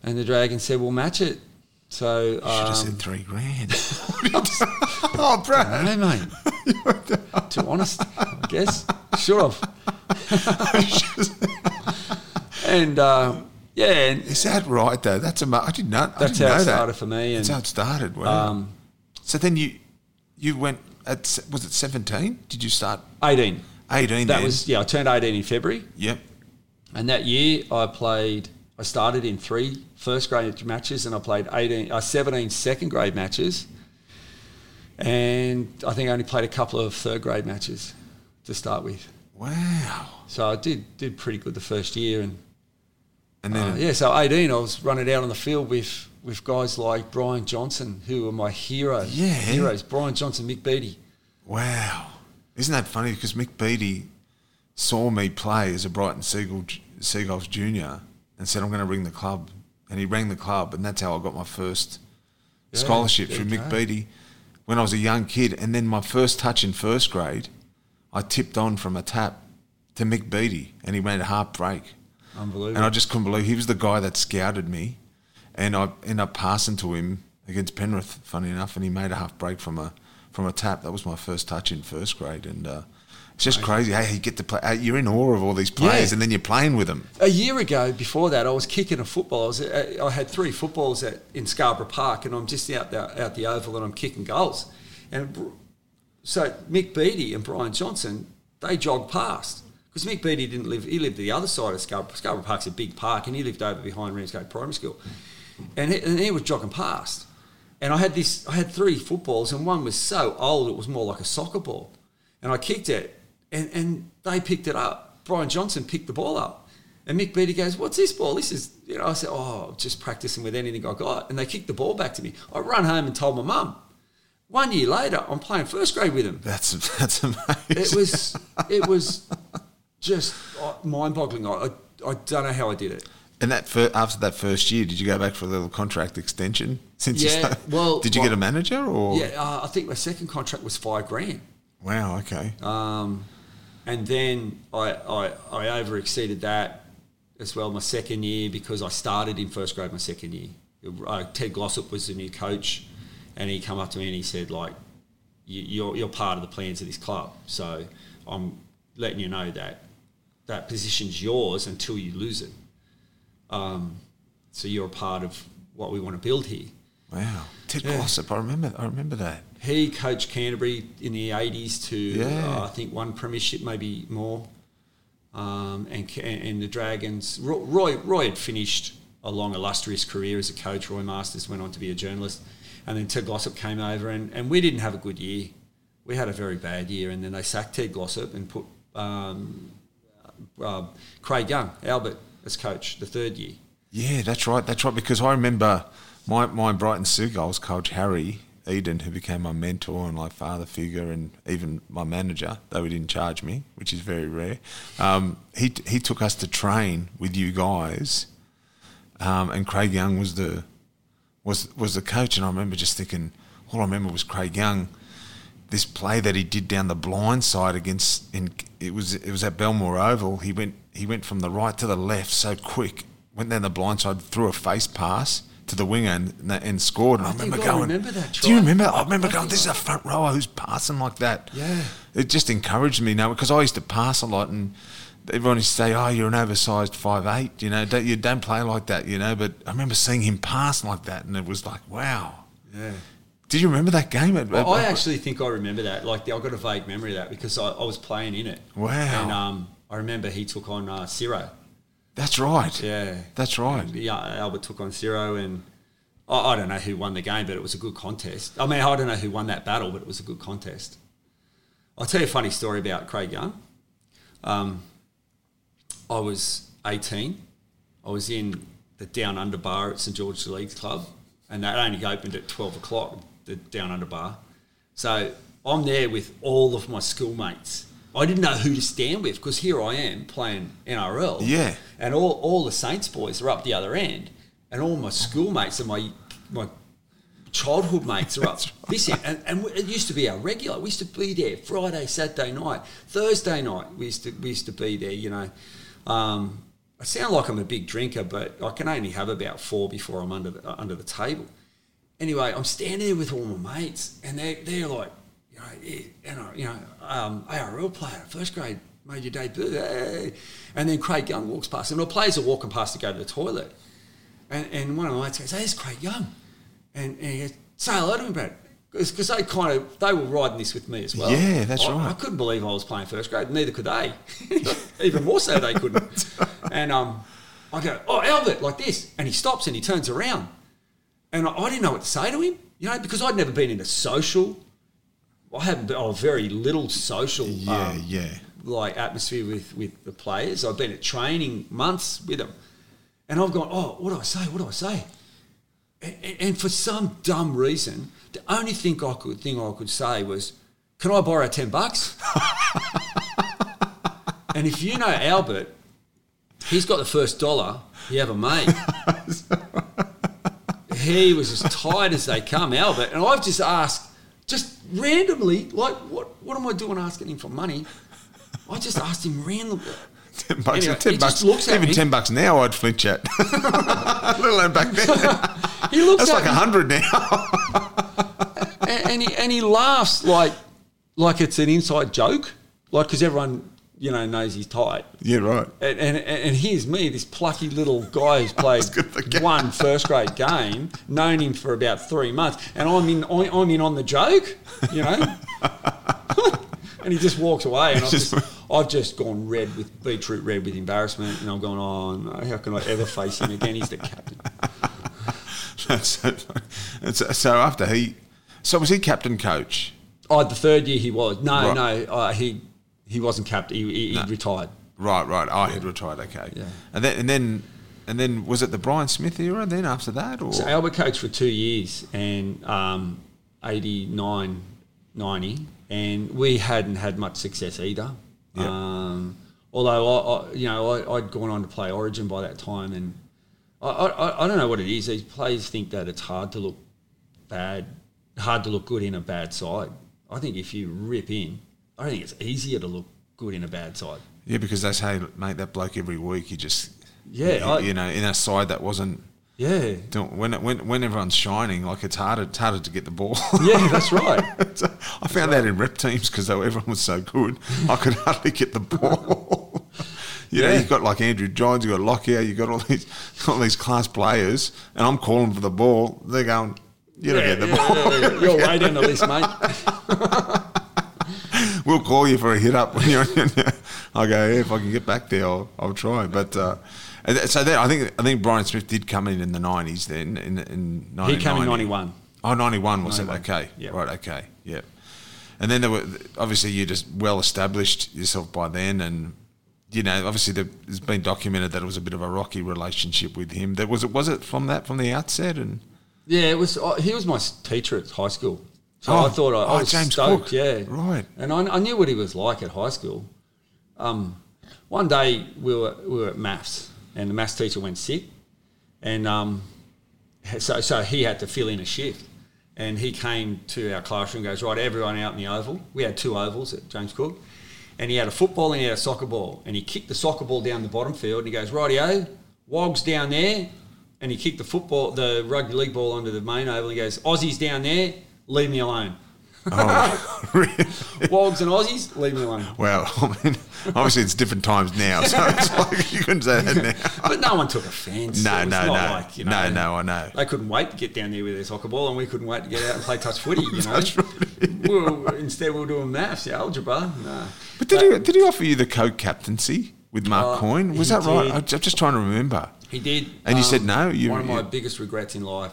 and the dragon said, "We'll match it." So I Should have um, said three grand. oh, Brad. no, mate. Too honest, I guess. Should have. and uh, yeah, and Is that right though? That's a. I didn't know. I that's didn't how know it that. started for me. That's how it started. Wow. um, so then you, you went at was it seventeen? Did you start eighteen. eighteen? That then? was yeah. I turned eighteen in February. Yep. And that year, I played. I started in three first grade matches, and I played 18, uh, 17 second grade matches, and I think I only played a couple of third grade matches to start with. Wow. So I did did pretty good the first year, and And then uh, yeah. So eighteen, I was running out on the field with with guys like Brian Johnson, who were my heroes. Yeah. heroes. Brian Johnson, Mick Beattie. wow, isn't that funny? Because Mick Beattie saw me play as a Brighton Seagull, Seagulls junior and said, "I'm going to ring the club," and he rang the club, and that's how I got my first Yeah, scholarship through Mick. Beattie when I was a young kid, and then my first touch in first grade, I tipped on from a tap to Mick Beattie, and he made a half break. Unbelievable. And I just couldn't believe he was the guy that scouted me, and I ended up passing to him against Penrith. Funny enough, and he made a half break from a from a tap. That was my first touch in first grade, and uh, it's just crazy. Hey, you get to play. You're in awe of all these players, Yeah. and then you're playing with them. A year ago, before that, I was kicking a football. I, was, uh, I had three footballs at, in Scarborough Park, and I'm just out the, out the oval and I'm kicking goals. And so Mick Beattie and Brian Johnson, they jogged past because Mick Beattie didn't live. He lived the other side of Scarborough. Scarborough Park's a big park, and he lived over behind Ramsgate Primary School. And he, and he was jogging past, and I had this. I had three footballs, and one was so old it was more like a soccer ball. And I kicked it, and, and they picked it up. Brian Johnson picked the ball up. And Mick Beattie goes, What's this ball? This is, you know, I said, Oh, just practicing with anything I got. And they kicked the ball back to me. I run home and told my mum. One year later, I'm playing first grade with him. That's that's amazing. It was, it was just mind boggling. I, I, I don't know how I did it. And that fir- after that first year, did you go back for a little contract extension? Since you started? well, did you well- get a manager or? Yeah, uh, I think my second contract was five grand. Wow. Okay. Um, and then I, I, I that as well my second year because I started in first grade my second year. Uh, Ted Glossop was the new coach, and he come up to me and he said like, you, you're, you're part of the plans of this club, so I'm letting you know that that position's yours until you lose it. Um, so you're a part of what we want to build here. Wow. Ted Yeah. Glossop. I remember. I remember that. He coached Canterbury in the 80s to, Yeah. uh, I think, one premiership, maybe more. Um, and, and the Dragons, Roy, Roy had finished a long, illustrious career as a coach. Roy Masters went on to be a journalist. And then Ted Glossop came over, and, and we didn't have a good year. We had a very bad year, and then they sacked Ted Glossop and put um, uh, Craig Young, Albert, as coach the third year. Yeah, that's right. That's right. Because I remember my, my Brighton Seagulls coach, Harry Eden, who became my mentor and like father figure and even my manager, though he didn't charge me, which is very rare. Um, he, he took us to train with you guys, um, and Craig Young was the was was the coach. And I remember just thinking, all I remember was Craig Young, this play that he did down the blind side against. In, it was it was at Belmore Oval. He went he went from the right to the left so quick. Went down the blind side, threw a face pass to the winger and, and scored. And I, I remember going, I remember that. Do you remember? I remember I going, this is a front rower who's passing like that. Yeah. It just encouraged me, you know, because I used to pass a lot and everyone used to say, oh, you're an oversized five eight, you know, don't, you don't play like that, you know. But I remember seeing him pass like that and it was like, wow. Yeah. Did you remember that game? At, Well, I actually think I remember that. Like, I've got a vague memory of that because I, I was playing in it. Wow. And um, I remember he took on uh, Ciro. That's right. Yeah. That's right. Yeah, Albert took on Ciro, and I, I don't know who won the game, but it was a good contest. I mean, I don't know who won that battle, but it was a good contest. I'll tell you a funny story about Craig Young. Um, I was 18. I was in the Down Under bar at St George's Leagues Club, and that only opened at 12 o'clock, the Down Under bar. So I'm there with all of my schoolmates. I didn't know who to stand with because here I am playing NRL. Yeah. And all, all the Saints boys are up the other end, and all my schoolmates and my my childhood mates are up this end. And, and it used to be our regular. We used to be there Friday, Saturday night, Thursday night. We used to we used to be there. You know, um, I sound like I'm a big drinker, but I can only have about four before I'm under the, under the table. Anyway, I'm standing there with all my mates, and they they're like, you know, yeah, you know, um, ARL player, first grade, made your debut, hey. and then Craig Young walks past, and the players are walking past to go to the toilet, and, and one of my mates goes, "Hey, there's Craig Young," and, and he goes, "Say hello to him, Brad." Because they kind of they were riding this with me as well. Yeah, that's I, right. I couldn't believe I was playing first grade. Neither could they. Even more so, they couldn't. And um, I go, "Oh, Albert," like this, and he stops and he turns around, and I, I didn't know what to say to him, you know, because I'd never been in a social. I haven't been, oh, very little social. Yeah, um, yeah. like atmosphere with, with the players. I've been at training months with them. And I've gone, oh, what do I say? What do I say? And, and- and for some dumb reason, the only thing I could thing I could say was, can I borrow 10 bucks? and if you know Albert, he's got the first dollar he ever made. he was as tight as they come, Albert. And I've just asked, just randomly, like, what, what am I doing asking him for money? I just asked him randomly. Ten bucks. Anyway, ten bucks. looks at even me. ten bucks now, I'd flinch at. Let alone back then. He looks That's at like a me hundred now. and, and he and he laughs like like it's an inside joke, like because everyone you know knows he's tight. yeah, right. And, and and here's me, this plucky little guy who's played good for game. one first grade game, known him for about three months, and I'm in I- I'm in on the joke, you know. and he just walks away, and I've Just- I've just gone red with beetroot red with embarrassment, and I'm going, oh no, how can I ever face him again? He's the captain. That's so, so after he, so was he captain coach? Oh, the third year he was no, Right. no, uh, he he wasn't captain. He, he, he retired. Right, right. I had retired. Okay. Yeah. And then and then and then was it the Brian Smith era? Then after that, or So Albert coached for two years and um, 89, 90, and we hadn't had much success either. Yeah. Um, although, I, I, you know, I, I'd gone on to play Origin by that time, and I, I, I don't know what it is. These players think that it's hard to look bad, hard to look good in a bad side. I think if you rip in, I don't think it's easier to look good in a bad side. yeah, because they say, mate, that bloke every week he just Yeah, you, I- you know in a side that wasn't. Yeah, When, when when everyone's shining, like it's harder, it's harder to get the ball. yeah, that's right. So I found that in rep teams because everyone was so good, I could hardly get the ball. you know, Yeah. you've got like Andrew Johns, you've got Lockyer, you've got all these all these class players, and I'm calling for the ball. They're going, you don't Yeah, get the yeah, ball. You're way down the list, mate. We'll call you for a hit up when you're in I go, yeah, if I can get back there, I'll, I'll try. But uh, so then I think I think Brian Smith did come in in the nineties. Then in in he came in ninety one. Oh, 91 was 91. it? Okay, yep. right. Okay, yeah. And then there were obviously you just well established yourself by then, and you know obviously there's been documented that it was a bit of a rocky relationship with him. That was it. Was it from that from the outset? And yeah, it was. Uh, he was my teacher at high school. So oh, I thought I, I oh, was James stoked, Cook. yeah, right. And I, I, knew what he was like at high school. Um, one day we were we were at maths, and the maths teacher went sick, and um, so so he had to fill in a shift, and he came to our classroom, and goes right, everyone out in the oval. We had two ovals at James Cook, and he had a football and he had a soccer ball, and he kicked the soccer ball down the bottom field, and he goes rightio, Wogs down there, and he kicked the football, the rugby league ball onto the main oval. And he goes, Aussies down there, leave me alone. Oh, really? Wogs and Aussies, leave me alone. Well, I mean, obviously it's different times now, so it's like you couldn't say that now. but no one took offence. No, no, no. Like, you know, no, no, I know. They couldn't wait to get down there with their soccer ball, and we couldn't wait to get out and play touch footy. You know, we were, instead we were doing maths, algebra. No. But did but, he did he offer you the co-captaincy with Mark uh, Coyne? Was that right? I'm just trying to remember. He did, and um, you said no. You, one of my biggest regrets in life.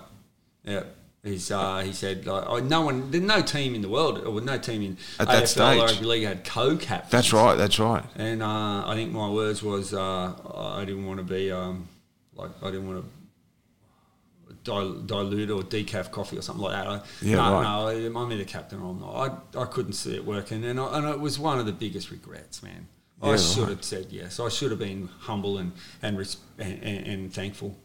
Yeah. He's, uh, he said, like, oh, no one, no team in the world, or no team in At that AFL rugby league had co-captains. That's right, that's right. And uh, I think my words was, uh, I didn't want to be, um, like, I didn't want to dil- dilute or decaf coffee or something like that. I, yeah, no, right. no, I'm either captain or I'm not. I, I couldn't see it working, and, I, and it was one of the biggest regrets, man. Yeah, I should right. have said yes. I should have been humble and, and, and, and thankful.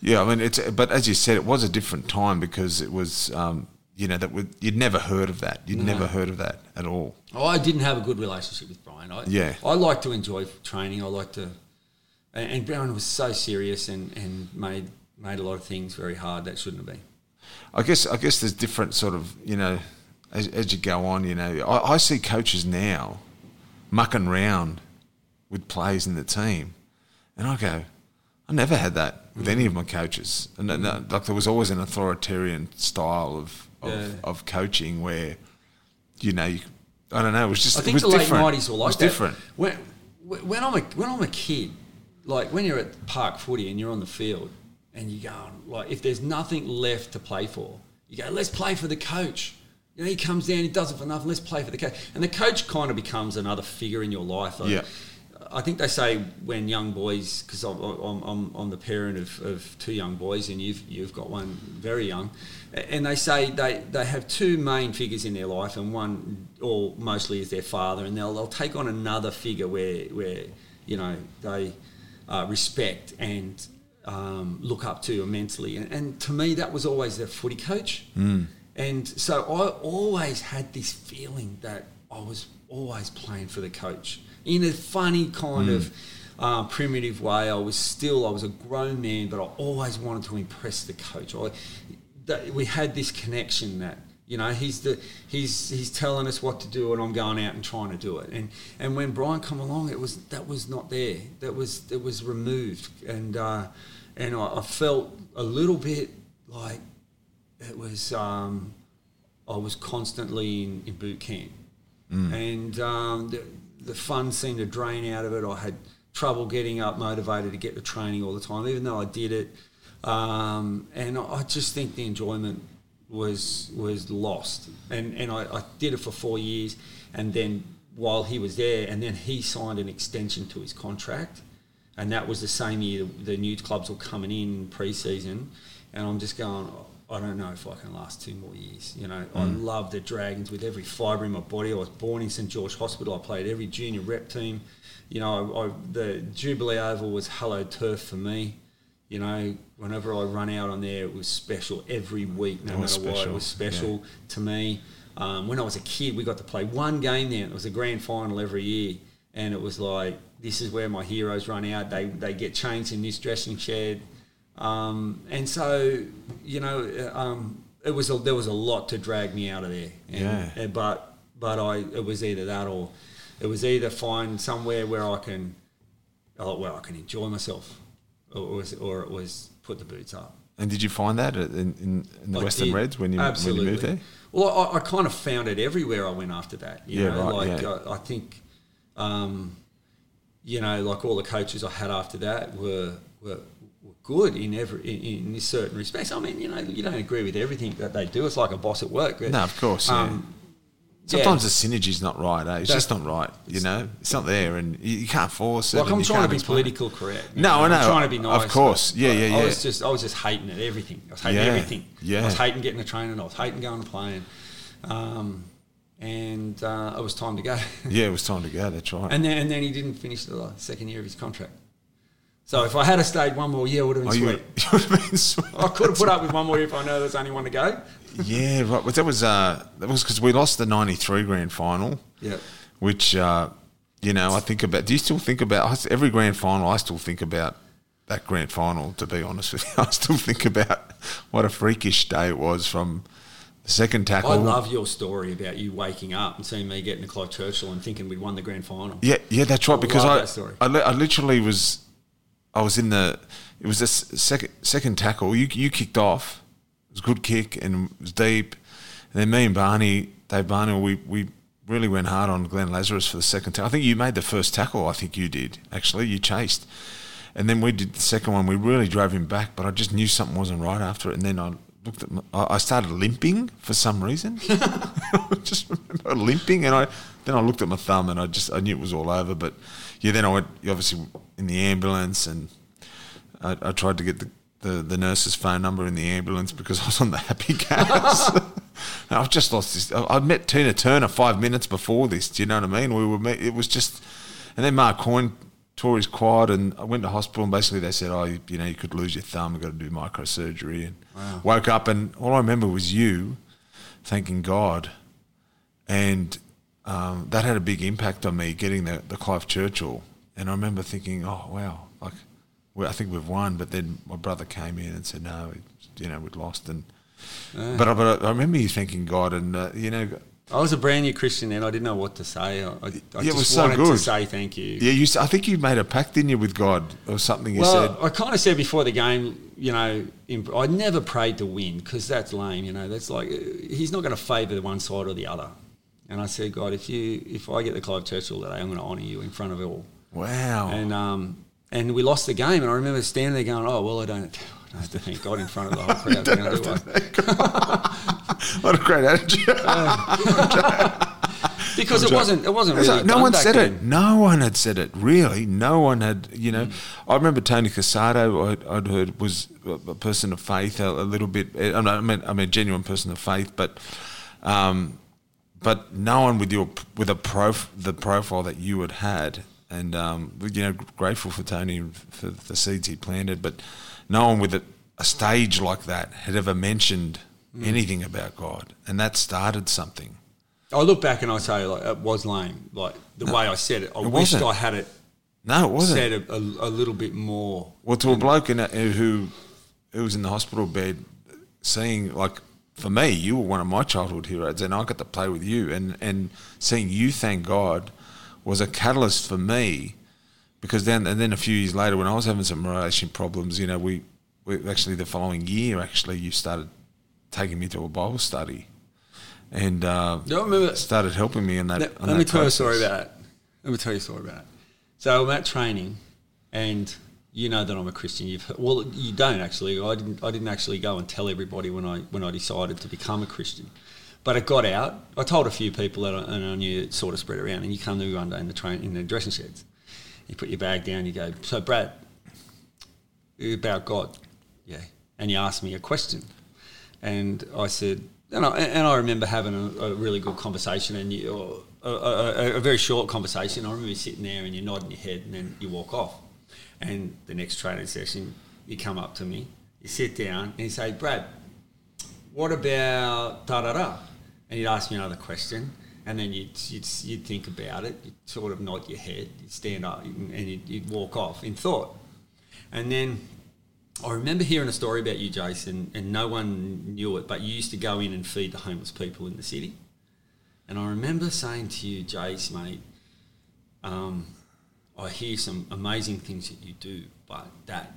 Yeah, I mean, it's but as you said, it was a different time because it was, um, you know, that you'd never heard of that. You'd no. never heard of that at all. Oh, I didn't have a good relationship with Brian. I, yeah, I like to enjoy training. I like to, and, and Brian was so serious and, and made made a lot of things very hard that shouldn't have been. I guess I guess there's different sort of you know, as, as you go on, you know, I, I see coaches now mucking around with players in the team, and I go, I never had that with any of my coaches, and like there was always an authoritarian style of of, yeah. of coaching where, you know, you, I don't know, it was just I think it was the late nineties were like it was that. different. When when I'm a when I'm a kid, like when you're at park footy and you're on the field and you go like if there's nothing left to play for, you go let's play for the coach. You know, he comes down, he does it for nothing. Let's play for the coach, and the coach kind of becomes another figure in your life. Like, yeah I think they say when young boys, because I'm, I'm, I'm, the parent of, of two young boys, and you've you've got one very young, and they say they, they have two main figures in their life, and one or mostly is their father, and they'll they'll take on another figure where where you know they uh, respect and um, look up to immensely, and, and, to me that was always their footy coach, mm. and so I always had this feeling that I was always playing for the coach in a funny kind mm. of uh, primitive way. I was still, I was a grown man, but I always wanted to impress the coach. I, that we had this connection that you know he's the he's he's telling us what to do, and I'm going out and trying to do it. And and when Brian come along, it was that was not there. That was it was removed, and uh, and I, I, felt a little bit like it was. Um, I was constantly in, in boot camp, mm. and um, the, fun seemed to drain out of it. I had trouble getting up motivated to get to training all the time, even though I did it. Um, and I just think the enjoyment was was lost. And and I, I, did it for four years, and then while he was there, and then he signed an extension to his contract, and that was the same year the, the new clubs were coming in pre-season, and I'm just going. I don't know if I can last two more years. You know, mm. I love the Dragons with every fibre in my body. I was born in St George Hospital. I played every junior rep team. You know, I, I, the Jubilee Oval was hello turf for me. You know, whenever I run out on there, it was special every week, no matter special. what. It was special yeah. to me. Um, when I was a kid, we got to play one game there. It was a grand final every year, and it was like this is where my heroes run out. They they get changed in this dressing shed um, and so, you know, uh, um, it was a, there was a lot to drag me out of there. And, yeah. And, but but I it was either that or it was either find somewhere where I can oh, where I can enjoy myself, or it was, or it was put the boots up. And did you find that in, in, in the I Western did. Reds when you, when you moved there? Well, I, I, kind of found it everywhere I went after that. You yeah, know? right. Like yeah. I, I think um, you know, like all the coaches I had after that were, were good in every in, in certain respects. I mean, you know, you don't agree with everything that they do. It's like a boss at work. No, of course. Yeah. Um, Sometimes yeah. the synergy's not right. Eh? It's just not right. You know, it's not there, and you, you can't force it. Like I'm trying to be explain it. political correct. No, I know. I'm trying to be nice. Of course. but Yeah, yeah, I was just, I was just hating it. Everything. I was hating Yeah, everything. yeah. I was hating getting the train, and I was hating going to plane. Um, and uh, it was time to go. Yeah, it was time to go. That's right. and then, and then he didn't finish the second year of his contract. So if I had stayed one more year, it would have oh, been you, sweet. you would have been sweet. I could have put up with one more year if I know there's only one to go. Yeah, right. But that was uh, that was because we lost the '93 grand final. Yeah. Which uh, you know, I think about. Do you still think about every grand final? I still think about that grand final. To be honest with you, I still think about what a freakish day it was from the second tackle. I love your story about you waking up and seeing me getting to Clive Churchill and thinking we'd won the grand final. Yeah, yeah, that's right. I Because I. I, I literally was, I was in the, it was the second second tackle. You you kicked off. It was a good kick and it was deep. And then me and Barney, Dave Barnhill, we we really went hard on Glenn Lazarus for the second tackle. I think you made the first tackle. I think you did actually. You chased, and then we did the second one. We really drove him back, but I just knew something wasn't right after it. And then I looked at, my, I started limping for some reason. Just remember limping, and I then I looked at my thumb, and I just I knew it was all over. But yeah, then I went obviously in the ambulance, and I, I tried to get the, the the nurse's phone number in the ambulance because I was on the happy gas. I've just lost this. I- I'd met Tina Turner five minutes before this. Do you know what I mean? We were. met- It was just, and then Mark Coyne tore his quad, and I went to hospital, and basically they said, "Oh, you, you know, you could lose your thumb. You've got to do microsurgery." And woke up, and all I remember was you thanking God, and um, that had a big impact on me getting the the Clive Churchill. And I remember thinking, "Oh wow, like well, I think we've won." But then my brother came in and said, "No, you know, we'd lost." And but, I, but I remember you thanking God, and uh, you know, I was a brand new Christian then. I didn't know what to say. I, I, I Yeah, it just was so wanted to say thank you. yeah, you. I think you made a pact, didn't you, with God or something? You well, said, I kind of said before the game, you know, I never prayed to win because that's lame. You know, that's like uh, he's not going to favour the one side or the other. And I said, God, if you if I get the Clive Churchill today, I'm going to honour you in front of all. "Wow." And um, and we lost the game, and I remember standing there going, "Oh well, I don't, I don't have to thank God in front of the whole crowd. We're gonna do what?" what a great attitude! Because it wasn't, it wasn't really. no one said then. it. No one had said it. Really, no one had. You Mm. know, I remember Tony Casado. I'd, I'd heard was a, person of faith, a, a little bit. I mean, I mean, I mean, a genuine person of faith, but, um, but no one with your with a prof the profile that you had had, and um, you know, grateful for Tony for the seeds he planted, but no one with a, a stage like that had ever mentioned Mm. anything about God, and that started something. I look back and I say, like, it was lame. Like the way I said it, I It wished wasn't. I had it No, it wasn't. said a, a, a little bit more. Well, to a bloke in a, who who was in the hospital bed, seeing like for me, you were one of my childhood heroes, and I got to play with you, and and seeing you thank God was a catalyst for me, because then and then a few years later, when I was having some relationship problems, you know, we, we actually the following year, actually, you started taking me to a Bible study, and uh, remember? started helping me in that. Let, on let me that tell you a story about it. Let me tell you a story about it. So I'm at training, and you know that I'm a Christian. You've well, you don't actually. I didn't. I didn't actually go and tell everybody when I when I decided to become a Christian. But it got out. I told a few people that I, and I knew it sort of spread around. And you come to one day in the train in the dressing sheds. You put your bag down. You go. So Brad, about God, yeah. And you asked me a question, and I said, and I, and I remember having a, a really good conversation, and you, a, a, a very short conversation. I remember you sitting there and you're nodding your head, and then you walk off. And the next training session, you come up to me, you sit down, and you say, Brad, what about da da da? And you'd ask me another question, and then you'd, you'd, you'd think about it, you'd sort of nod your head, you'd stand up, and you'd, you'd walk off in thought. And then I remember hearing a story about you, Jason, and no one knew it, but you used to go in and feed the homeless people in the city. And I remember saying to you, Jace, mate, um, I hear some amazing things that you do, but that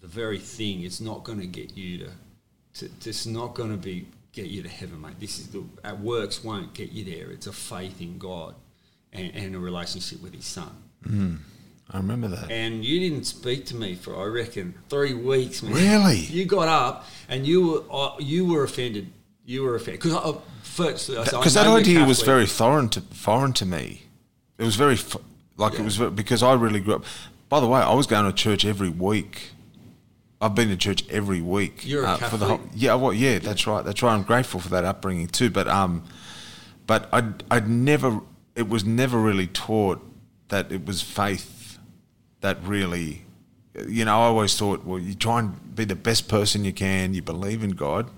the very thing it's not going to get you to, to it's not going to be get you to heaven, mate. This is the at works won't get you there. It's a faith in God, and, and a relationship with his son. I remember that. And you didn't speak to me for I reckon three weeks, man. Really? You got up and you were uh, you were offended. You were offended because uh, because that know idea was very foreign to foreign to me. It was very like it was because I really grew up. By the way, I was going to church every week. I've been to church every week. uh, You're a for the whole, yeah, well, yeah, that's right. That's right. I'm grateful for that upbringing too. But um, but I'd I'd never. It was never really taught that it was faith that really. You know, I always thought, well, you try and be the best person you can. You believe in God,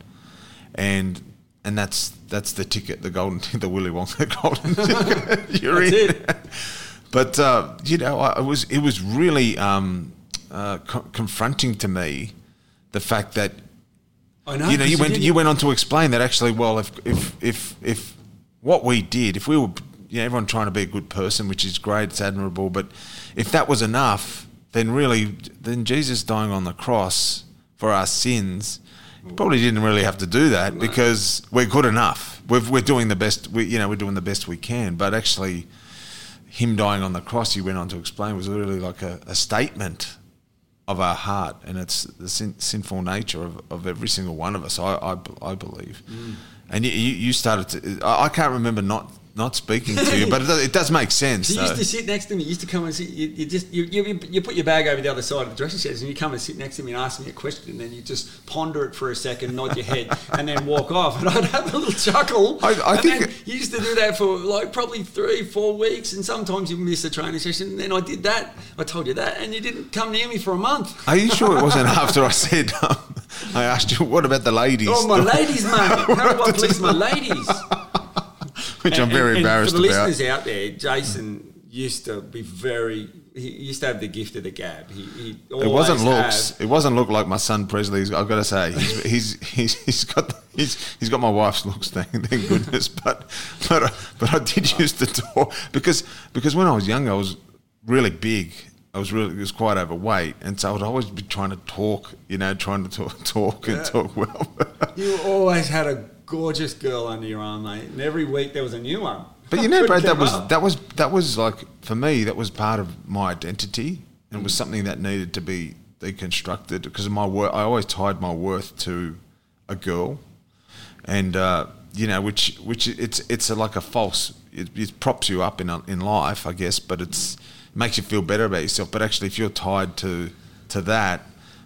and and that's that's the ticket, the golden, the Willy Wonka golden ticket. You're in. it. But uh, you know, I, it was it was really um, uh, co- confronting to me the fact that I know. you know you went you went on to explain that actually, well, if if if if what we did, if we were, you know, everyone trying to be a good person, which is great, it's admirable, but if that was enough, then really, then Jesus dying on the cross for our sins. Probably didn't really have to do that because we're good enough. We've, we're doing the best. We, you know, we're doing the best we can. But actually, him dying on the cross, he went on to explain, was really like a, a statement of our heart, and it's the sin, sinful nature of, of every single one of us. I I, I believe, mm. and you, you you started to. I I can't remember not not speaking to you, but it does, it does make sense. So you used to sit next to me. You used to come and sit. You, you just you, you, you put your bag over the other side of the dressing shed, and you come and sit next to me and ask me a question, and then you just ponder it for a second, nod your head, and then walk off. And I'd have a little chuckle. I- I and think then you used to do that for like probably three, four weeks, and sometimes you miss a training session. And then I did that. I told you that, and you didn't come near me for a month. Are you sure it wasn't after I said? Um, I asked you, what about the ladies? Oh, my ladies, mate! How do I please my ladies? Which I'm very and- and embarrassed for the about. listeners out there, Jason used to be very. He used to have the gift of the gab. He, he It wasn't looks. have- It wasn't look like my son Presley's. I've got to say, he's he's he's, he's got he's, he's got my wife's looks. Thank, thank goodness. But but but I did used to talk because because when I was younger, I was really big. I was really was quite overweight, and so I would always be trying to talk. You know, trying to talk talk and talk well. You always had a gorgeous girl under your arm, mate, and every week there was a new one. But you know, Brad, that was up. that was that was like for me, that was part of my identity, and it was something that needed to be deconstructed because my worth. I always tied my worth to a girl, and uh, you know, which which it's it's a, like a false. It, it props you up in a, in life, I guess, but it's it makes you feel better about yourself. But actually, if you're tied to to that,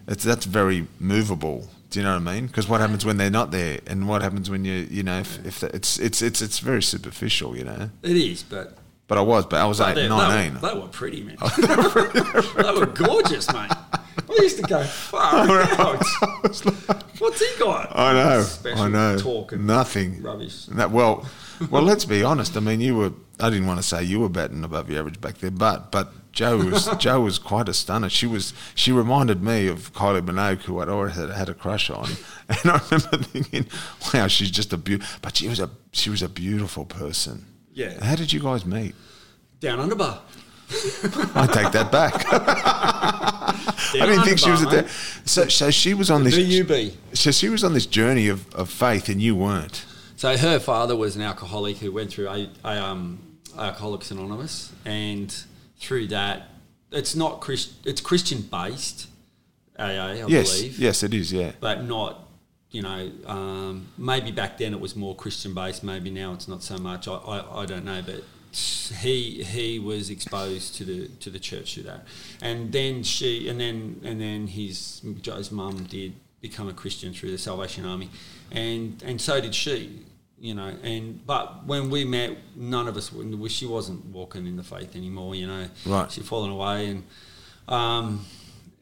it's that's very movable. Do you know what I mean? Because what happens when they're not there, and what happens when you you know if, if it's it's it's it's very superficial, you know. It is, but But I was, but I was they, eight, they, nineteen. were, they were pretty, man. Oh, they were gorgeous, mate. I used to go, far out. What's he got? I know, Special I know. Talk and Nothing. rubbish. That, well, well. Let's be honest. I mean, you were. I didn't want to say you were batting above your average back there, but but Joe was Joe was quite a stunner. She was. She reminded me of Kylie Minogue, who I'd always had, had a crush on, and I remember thinking, "Wow, she's just a beaut." But she was a she was a beautiful person. Yeah. How did you guys meet? Down under bar. I take that back. I didn't think she was bar, So so she was on this. VUB. So she was on this journey of, of faith, and you weren't. So her father was an alcoholic who went through a, a um, Alcoholics Anonymous, and through that, it's not Christ, it's Christian based AA, I yes, believe, yes, it is. Yeah, but not. You know, um, maybe back then it was more Christian based. Maybe now it's not so much. I, I, I don't know, but he he was exposed to the to the church through that, and then she and then and then his Joe's mum did become a Christian through the Salvation Army, and and so did she. You know, and but when we met, none of us. She wasn't walking in the faith anymore. You know, Right. She'd fallen away, and um,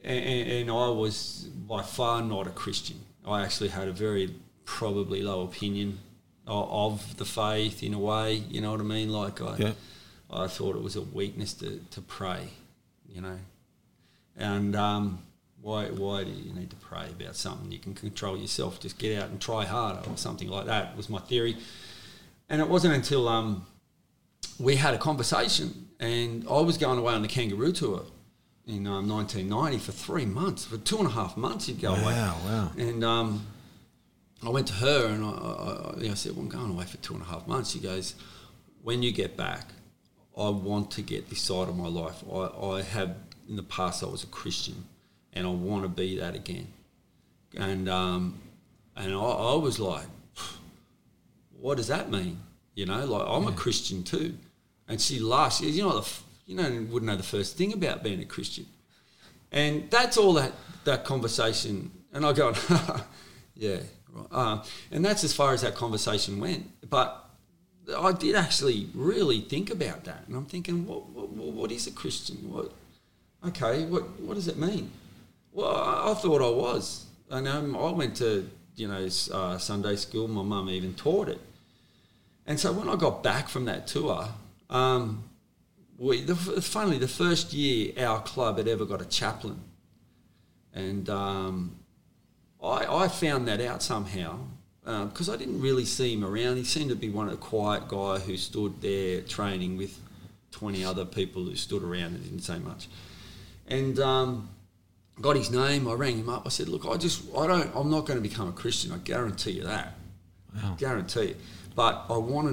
and, and I was by far not a Christian. I actually had a very probably low opinion of, of the faith in a way. You know what I mean? Like I, Yeah. I thought it was a weakness to, to pray. You know, and um, why why do you need to pray about something you can control yourself? Just get out and try harder or something like that was my theory. And it wasn't until um, we had a conversation, and I was going away on the kangaroo tour in um, 1990 for three months, for two and a half months. You'd go away. Wow, wow. And um, I went to her and I, I, I, I said, "Well, I'm going away for two and a half months." She goes, "When you get back, I want to get this side of my life. I, I have in the past I was a Christian, and I want to be that again. And um, and I, I was like, what does that mean? You know, like I'm a Christian too. And she goes, you know, the, you know, wouldn't know the first thing about being a Christian. And that's all that that conversation. And I go, yeah, right. Uh, and that's as far as that conversation went. But I did actually really think about that, and I'm thinking, what what, what is a Christian? What okay, what what does it mean? Well, I, thought I was, and um, I went to you know uh, Sunday school. My mum even taught it, and so when I got back from that tour, um, we the, finally the first year our club had ever got a chaplain, and um, I, I found that out somehow because um, I didn't really see him around. He seemed to be one of the quiet guy who stood there training with twenty other people who stood around and didn't say much. And um, got his name. I rang him up. I said, "Look, I just I don't. I'm not going to become a Christian. I guarantee you that. Wow. Guarantee it. But I want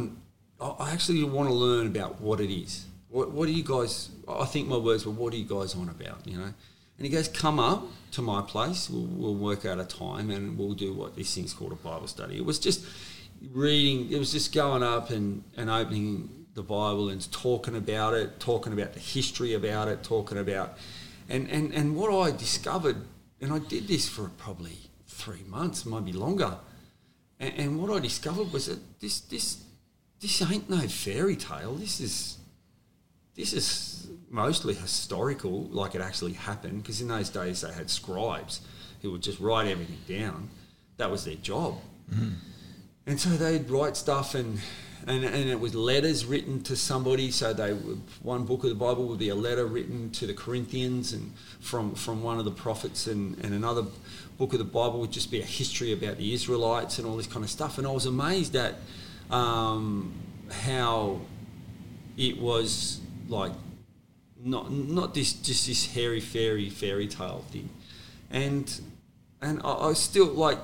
to. I actually want to learn about what it is. What, what are you guys? I think my words were, "What are you guys on about?" You know. And he goes, "Come up to my place. We'll, we'll work out a time, and we'll do what this thing's called a Bible study." It was just reading. It was just going up and, and opening the Bible and talking about it, talking about the history about it, talking about, and and and what I discovered, and I did this for probably three months, maybe longer, and, and what I discovered was that this this this ain't no fairy tale. This is this is mostly historical, like it actually happened, because in those days they had scribes who would just write everything down. That was their job. Mm-hmm. And so they'd write stuff and, and and it was letters written to somebody. So they one book of the Bible would be a letter written to the Corinthians and from from one of the prophets, and, and another book of the Bible would just be a history about the Israelites and all this kind of stuff. And I was amazed at um, how it was like not not this just this hairy fairy fairy tale thing, and and I, I still like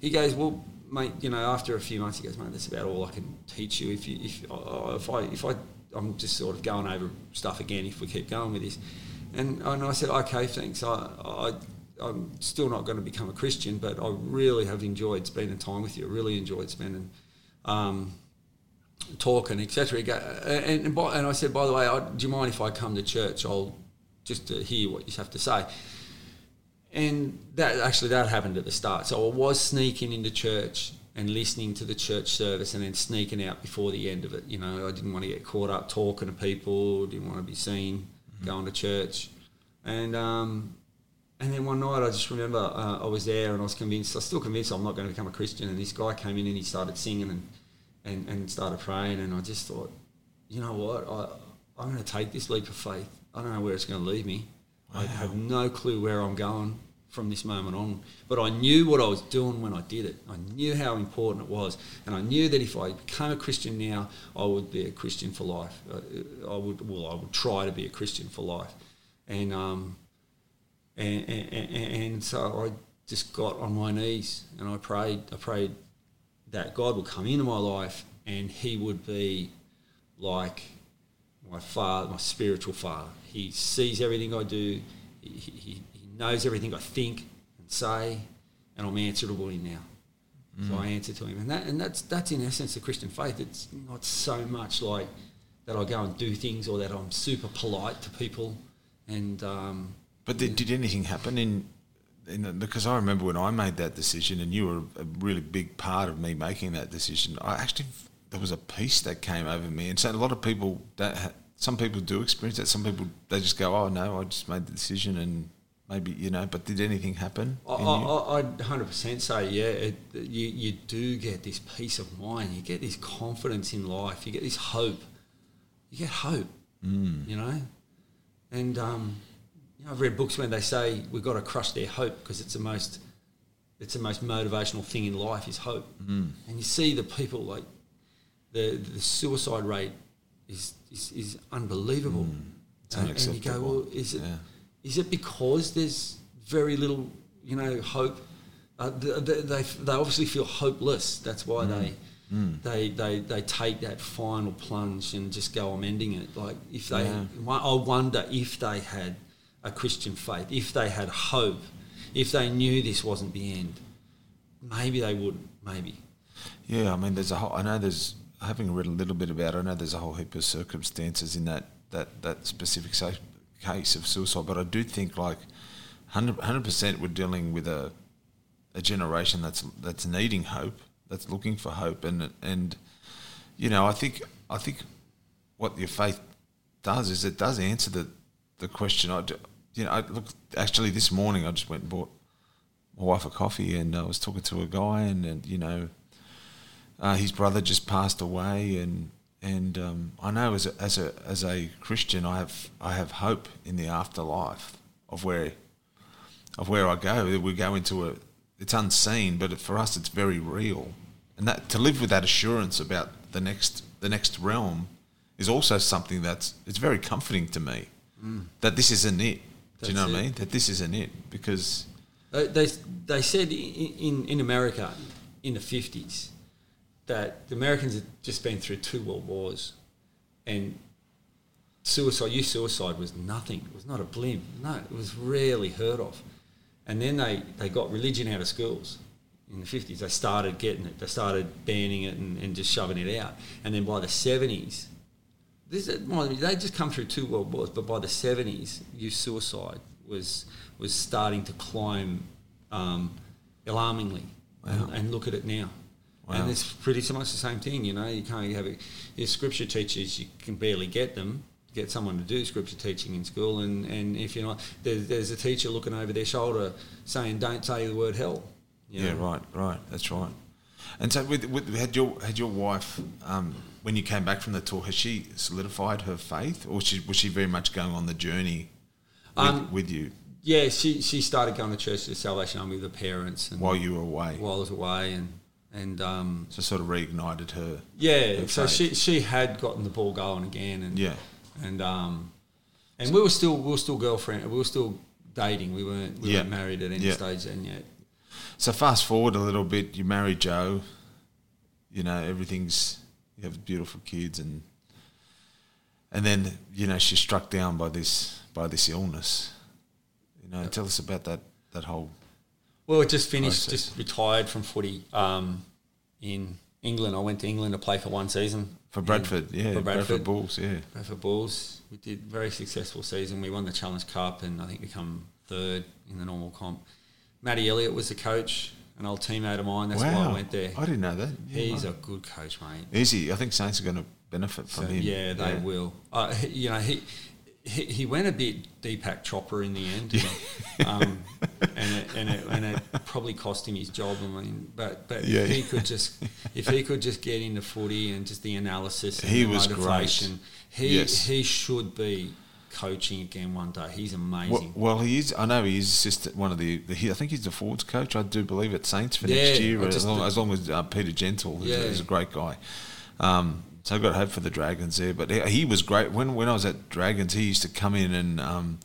he goes well mate you know after a few months he goes mate that's about all I can teach you if you if if I if I I'm just sort of going over stuff again if we keep going with this, and and I said okay thanks I I. I'm still not going to become a Christian, but I really have enjoyed spending time with you. I really enjoyed spending um, talking, etc. And, and, and I said, by the way, I, do you mind if I come to church? I'll just to hear what you have to say. And that actually that happened at the start. So I was sneaking into church and listening to the church service, and then sneaking out before the end of it. You know, I didn't want to get caught up talking to people. Didn't want to be seen mm-hmm. going to church, and um, and then one night I just remember uh, I was there and I was convinced, I was still convinced I'm not going to become a Christian. And this guy came in and he started singing and, and, and started praying. And I just thought, you know what, I, I'm going to take this leap of faith. I don't know where it's going to lead me. Wow. I have no clue where I'm going from this moment on. But I knew what I was doing when I did it. I knew how important it was. And I knew that if I became a Christian now, I would be a Christian for life. I, I would, well, I would try to be a Christian for life. And, um, and, and, and, so I just got on my knees and I prayed. I prayed that God would come into my life and He would be like my father, my spiritual father. He sees everything I do. He, he, he knows everything I think and say, and I'm answerable in now. Mm. So I answer to Him, and that and that's that's in essence the Christian faith. It's not so much like that I go and do things or that I'm super polite to people, and um, but did, did anything happen in, in the, because I remember when I made that decision, and you were a really big part of me making that decision. I actually there was a peace that came over me, and so a lot of people don't. Some people do experience that. Some people they just go, "Oh no, I just made the decision," and maybe you know. But did anything happen? I, hundred percent say yeah. It, you you do get this peace of mind. You get this confidence in life. You get this hope. You get hope. Mm. You know, and um, you know, I've read books when they say we've got to crush their hope because it's the most it's the most motivational thing in life is hope. Mm. And you see the people like the the suicide rate is is, is unbelievable. Mm. And, and, you go, well, is it yeah. is it because there's very little you know hope? Uh, they, they, they obviously feel hopeless. That's why mm. they they, they they take that final plunge and just go I'm ending it. Like if they, Yeah. I wonder if they had a Christian faith, if they had hope, if they knew this wasn't the end, maybe they would. Maybe. Yeah, I mean, there's a whole. I know there's having read a little bit about. it, I know there's a whole heap of circumstances in that that that specific case of suicide, but I do think like 100 percent we're dealing with a a generation that's that's needing hope, that's looking for hope, and and you know, I think I think what your faith does is it does answer the the question. I, you know, I look actually this morning I just went and bought my wife a coffee, and I was talking to a guy, and, and you know, uh, his brother just passed away, and and um, I know as a, as a as a Christian, I have I have hope in the afterlife of where of where I go. We go into a it's unseen, but for us, it's very real, and that to live with that assurance about the next the next realm is also something that's it's very comforting to me that this isn't it. Do you know That's what I mean? That this isn't it because They, they, they said in, in America in the 50s that the Americans had just been through two world wars and suicide, youth suicide was nothing. It was not a blim. No, it was rarely heard of. And then they, they got religion out of schools in the 50s. They started getting it. They started banning it and, and just shoving it out. And then by the 70s, this is- they just come through two world wars, but by the seventies, youth suicide was was starting to climb um, alarmingly. And, and look at it now. Wow. And it's pretty much the same thing, you know. You can't have it. your scripture teachers. You can barely get them. Get someone to do scripture teaching in school, and, and if you're not, there's, there's a teacher looking over their shoulder saying, "Don't say the word hell." you Yeah, know. right, right. That's right. And so, with, with had your had your wife um, when you came back from the tour, has she solidified her faith, or was she was she very much going on the journey with, Um, with you Yeah, she she started going to church to the Salvation Army with her parents, and while you were away? while I was away, and and um, so sort of reignited her. yeah, her so she she had gotten the ball going again, and Yeah. and um, and we were still we were still girlfriend, we were still dating, we weren't we Yeah. weren't married at any Yeah. stage then yet. So fast forward a little bit, you marry Joe. You know everything's you have beautiful kids, and and then you know she's struck down by this by this illness. You know, tell us about that that whole. Well, I just finished, just retired from footy um, in England. I went to England to play for one season For Bradford, yeah, for Bradford, Bradford. Bulls, yeah. Bradford Bulls. We did very successful season. We won the Challenge Cup and I think become third in the normal comp. Matty Elliott was the coach, an old teammate of mine. That's why I went there. I didn't know that. Yeah, He's right. a good coach, mate. Is he? I think Saints are going to benefit from So, him. yeah, they will. Uh, you know, he, he he went a bit Deepak Chopra in the end, know, um, and it, and it, and it probably cost him his job. I mean, but but Yeah. if he could just if he could just get into footy and just the analysis, and He the was great. motivation, he Yes. he should be coaching again one day. He's amazing. Well, well, he is. I know he is assistant. One of the, the. He, I think he's the forwards coach. I do believe at Saints for Yeah, next year. As long as, long as uh, Peter Gentle, who's, Yeah. a, who's a great guy. Um, so I've got hope for the Dragons there. But he, he was great when when I was at Dragons. He used to come in and um,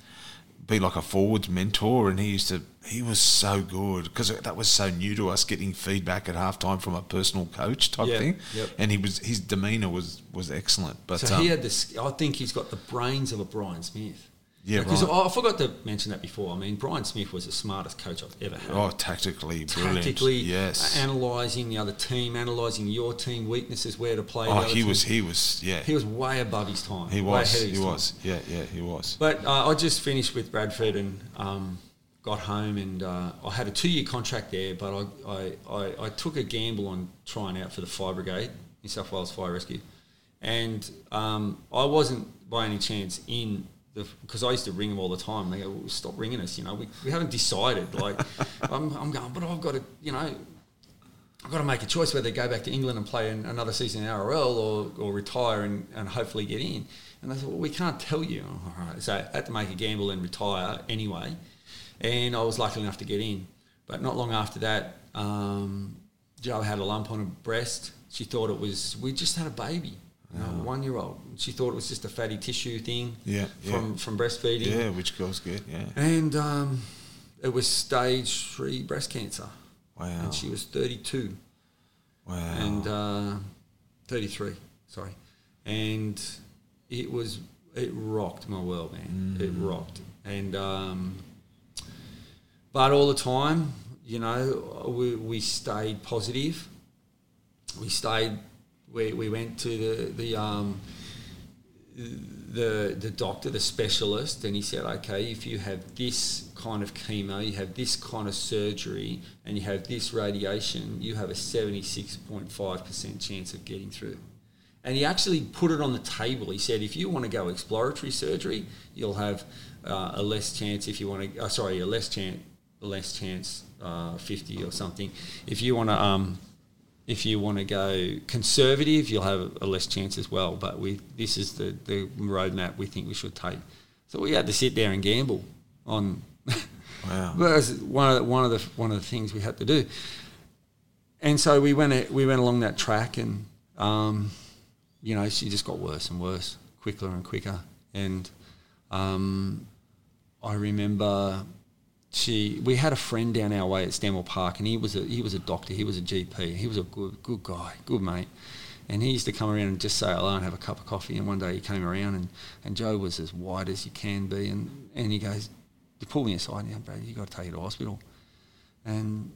be like a forwards mentor, and he used to. He was so good because that was so new to us, getting feedback at halftime from a personal coach type Yeah, thing. yep. And he was his demeanour was was excellent. But So um, he had this. I think he's got the brains of a Brian Smith. Yeah, because right. I forgot to mention that before. I mean, Brian Smith was the smartest coach I've ever had. oh, tactically brilliant. tactically, yes. analysing the other team, analysing your team weaknesses, where to play. Oh, he team. was, he was, yeah, he was way above his time. he was, he time. was, yeah, yeah, he was. But uh, I just finished with Bradford and um, got home, and uh, I had a two-year contract there. But I, I, I, I took a gamble on trying out for the Fire Brigade, New South Wales Fire Rescue, and um, I wasn't by any chance in. Because I used to ring them all the time. They go, well, "Stop ringing us," you know. We, we haven't decided. Like, I'm, I'm going, but I've got to, you know, I've got to make a choice whether to go back to England and play an, another season in RRL or, or retire and, and hopefully get in. And they said, well, we can't tell you. All right. So I had to make a gamble and retire anyway. And I was lucky enough to get in. But not long after that, um, Joe had a lump on her breast. She thought it was, we just had a baby, know, one year old. She thought it was just a fatty tissue thing Yeah, from, yeah. from breastfeeding. Yeah, which girls get, yeah. And um, it was stage three breast cancer Wow. and she was 32. Wow. And uh, 33, sorry. And it was, it rocked my world, man. It rocked. And, um, but all the time, you know, we, we stayed positive. We stayed, we, we went to the, the, um, the the doctor, the specialist, and he said, okay, if you have this kind of chemo, you have this kind of surgery, and you have this radiation, you have a seventy six point five percent chance of getting through. And he actually put it on the table. He said, if you want to go exploratory surgery, you'll have uh, a less chance. If you want to, uh, sorry, a less chance, a less chance, uh, fifty or something. If you want to um, if you want to go conservative, you'll have a less chance as well. But we, this is the, the roadmap we think we should take. So we had to sit there and gamble on. Wow. That's one of the, one of the one of the things we had to do. And so we went we went along that track, and um, you know she just got worse and worse, quicker and quicker. And um, I remember she we had a friend down our way at Stanwell Park, and he was a he was a doctor, he was a GP, he was a good good guy, good mate. And he used to come around and just say hello and have a cup of coffee. And one day he came around, and, and Joe was as white as you can be, and, and he goes, he pulled me aside, goes, "Brad, you got to take her to hospital." And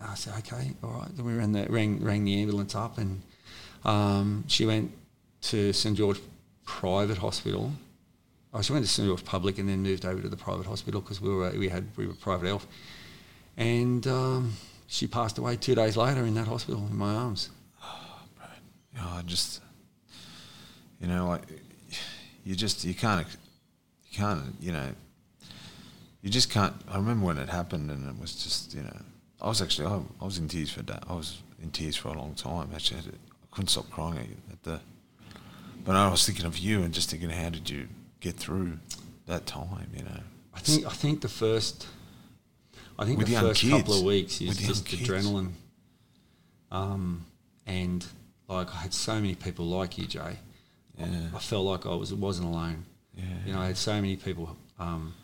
I said, "Okay, all right." Then we ran the rang rang the ambulance up, and um, she went to St George Private Hospital. Oh, she went to St Public and then moved over to the private hospital because we were we had we were private health, and um, she passed away two days later in that hospital in my arms. you know, I just, you know, like you just you can't you can't you know you just can't. I remember when it happened, and it was just you know I was actually I, I was in tears for that. I was in tears for a long time. Actually, I, I couldn't stop crying at the. But I was thinking of you and just thinking, how did you get through that time? You know, I think I think the first, I think With the first couple of weeks is just adrenaline. Um, and like I had so many people like you, Jay. Yeah. I felt like I was wasn't alone. Yeah. You know, I had so many people um,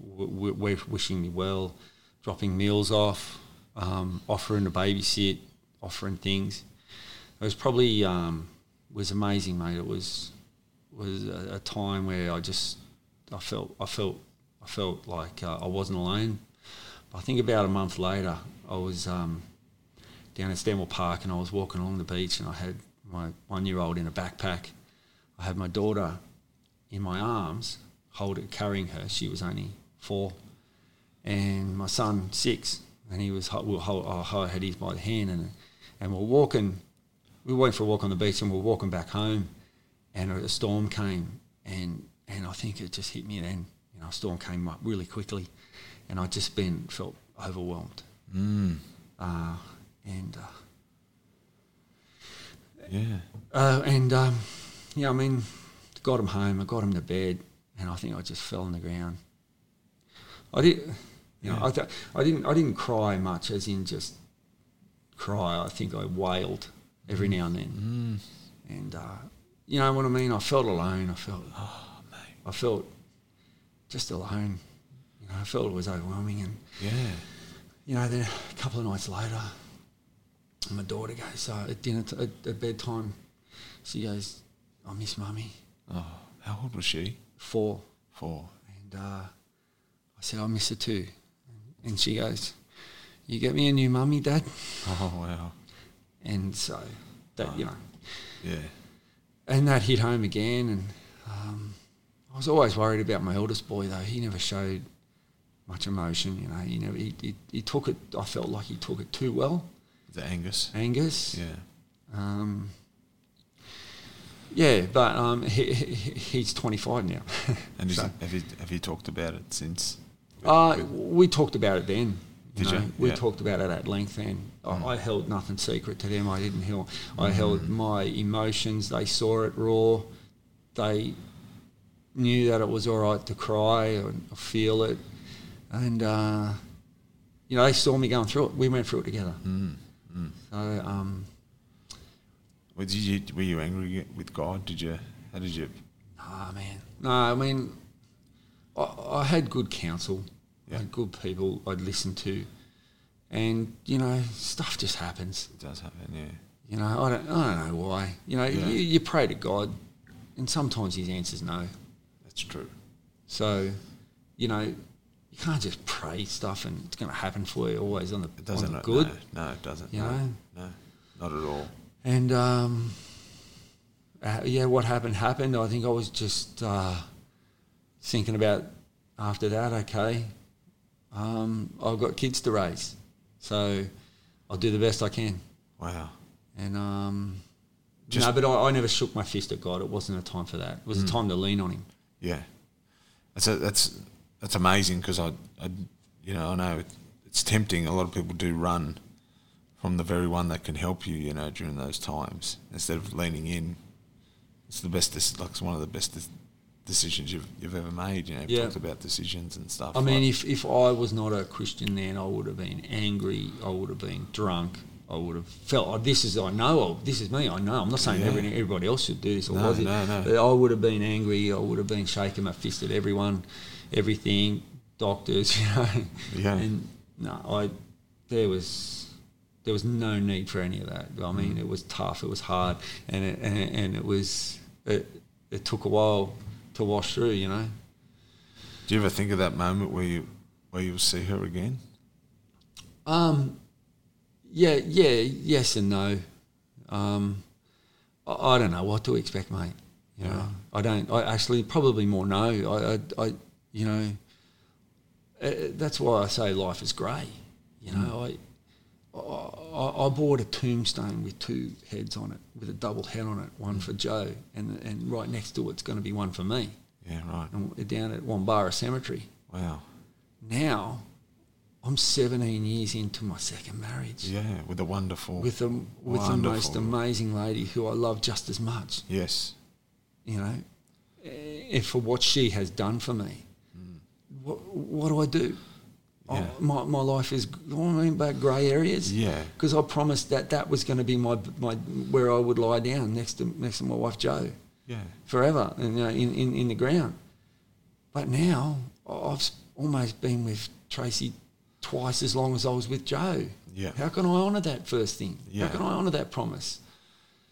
w- w- wishing me well, dropping meals off, um, offering to babysit, offering things. It was probably um, was amazing, mate. It was was a, a time where I just I felt I felt I felt like uh, I wasn't alone. I think about a month later, I was um, down at Stanwell Park and I was walking along the beach and I had my one year old in a backpack. I had my daughter in my arms, holding, carrying her. She was only four, and my son six, and he was. we I had his by the hand, and and we're walking. We went for a walk on the beach, and we're walking back home, and a storm came, and and I think it just hit me then. You know, a storm came up really quickly, and I just been felt overwhelmed. Mm. Uh, and uh, Yeah. uh, and um, yeah, I mean, got him home. I got him to bed, and I think I just fell on the ground. I did, you know, Yeah. I, th- I didn't, I didn't cry much, as in just cry. I think I wailed every now and then, Mm. and uh, you know what I mean. I felt alone. I felt, Oh, mate. I felt just alone. You know, I felt it was overwhelming, and Yeah. you know, then a couple of nights later, my daughter goes uh, at dinner t- at, at bedtime. She goes, "I miss mummy." Oh, how old was she? Four, Four. and uh, I said, "I miss her too." And she goes, "You get me a new mummy, Dad?" Oh wow. And so that you know, Yeah. And that hit home again. And um, I was always worried about my eldest boy, though. He never showed much emotion. You know, he never he, he, he took it. I felt like he took it too well. The Angus. Angus. Yeah. Um, yeah, but um, he, he, he's 25 now. And So- have you have you talked about it since? uh, we talked about it then. Did you? We Yeah. Mm. talked about it at length then. I, I held nothing secret to them. I didn't held. I held my emotions. They saw it raw. They knew that it was all right to cry or, or feel it, and uh, you know they saw me going through it. We went through it together. Mm. Mm. So um, Were you were you angry with God? Did you? How did you? Ah, man. No, I mean, I, I had good counsel. Yeah. Had good people I'd listen to. and you know stuff just happens. It does happen, yeah. You know, I don't, I don't know why. You know, Yeah. you, you pray to God, and sometimes His answer's no. That's true. So, you know, you can't just pray stuff and it's going to happen for you always on the, It doesn't. on the no, good. No, it doesn't. You no, know? no, not at all. And um, uh, yeah, what happened happened. I think I was just uh, thinking about after that. Okay, um, I've got kids to raise, so I'll do the best I can. Wow. And um, Just- no, but I, I never shook my fist at God. It wasn't a time for that. It was a time to lean on Him. Yeah, that's a, that's that's amazing because I, I, you know, I know it, it's tempting. A lot of people do run from the very one that can help you, you know, during those times instead of leaning in. It's the best. This like it's one of the best decisions you've you've ever made. You know, you've Yeah. talked about decisions and stuff. I mean, like- if, if I was not a Christian then, I would have been angry. I would have been drunk. I would have felt oh, this is I know of, this is me. I know. I'm not saying Yeah. everybody, everybody else should do this or No, was it. no, no. But I would have been angry. I would have been shaking my fist at everyone, everything, doctors, you know. Yeah. And no, I there was there was no need for any of that. I Mm. mean, it was tough. It was hard, and it, and, it, and it was it, it took a while to wash through. You know. do you ever think of that moment where you where you'll see her again? Um, yeah, yeah, yes and no. Um, I, I don't know what to expect, mate. You know, I don't. I actually probably more no. I, I, I you know, uh, that's why I say life is grey. You know, I, I, I bought a tombstone with two heads on it, with a double head on it, one for Joe, and and right next to it's going to be one for me, Yeah, right. and down at Wombarra Cemetery. Wow. Now, I'm 17 years into my second marriage Yeah, with a wonderful. with the with the most amazing lady who I love just as much. yes. You know, eh, for what she has done for me. What what do I do? Hmm. Yeah. Oh, my, my life is I mean about grey areas. Yeah. Because I promised that that was going to be my my where I would lie down next to next to my wife Joe. Yeah. forever, and you know, in, in in the ground. But now I've almost been with Tracy twice as long as I was with Joe. Yeah. How can I honour that first thing? Yeah. How can I honour that promise?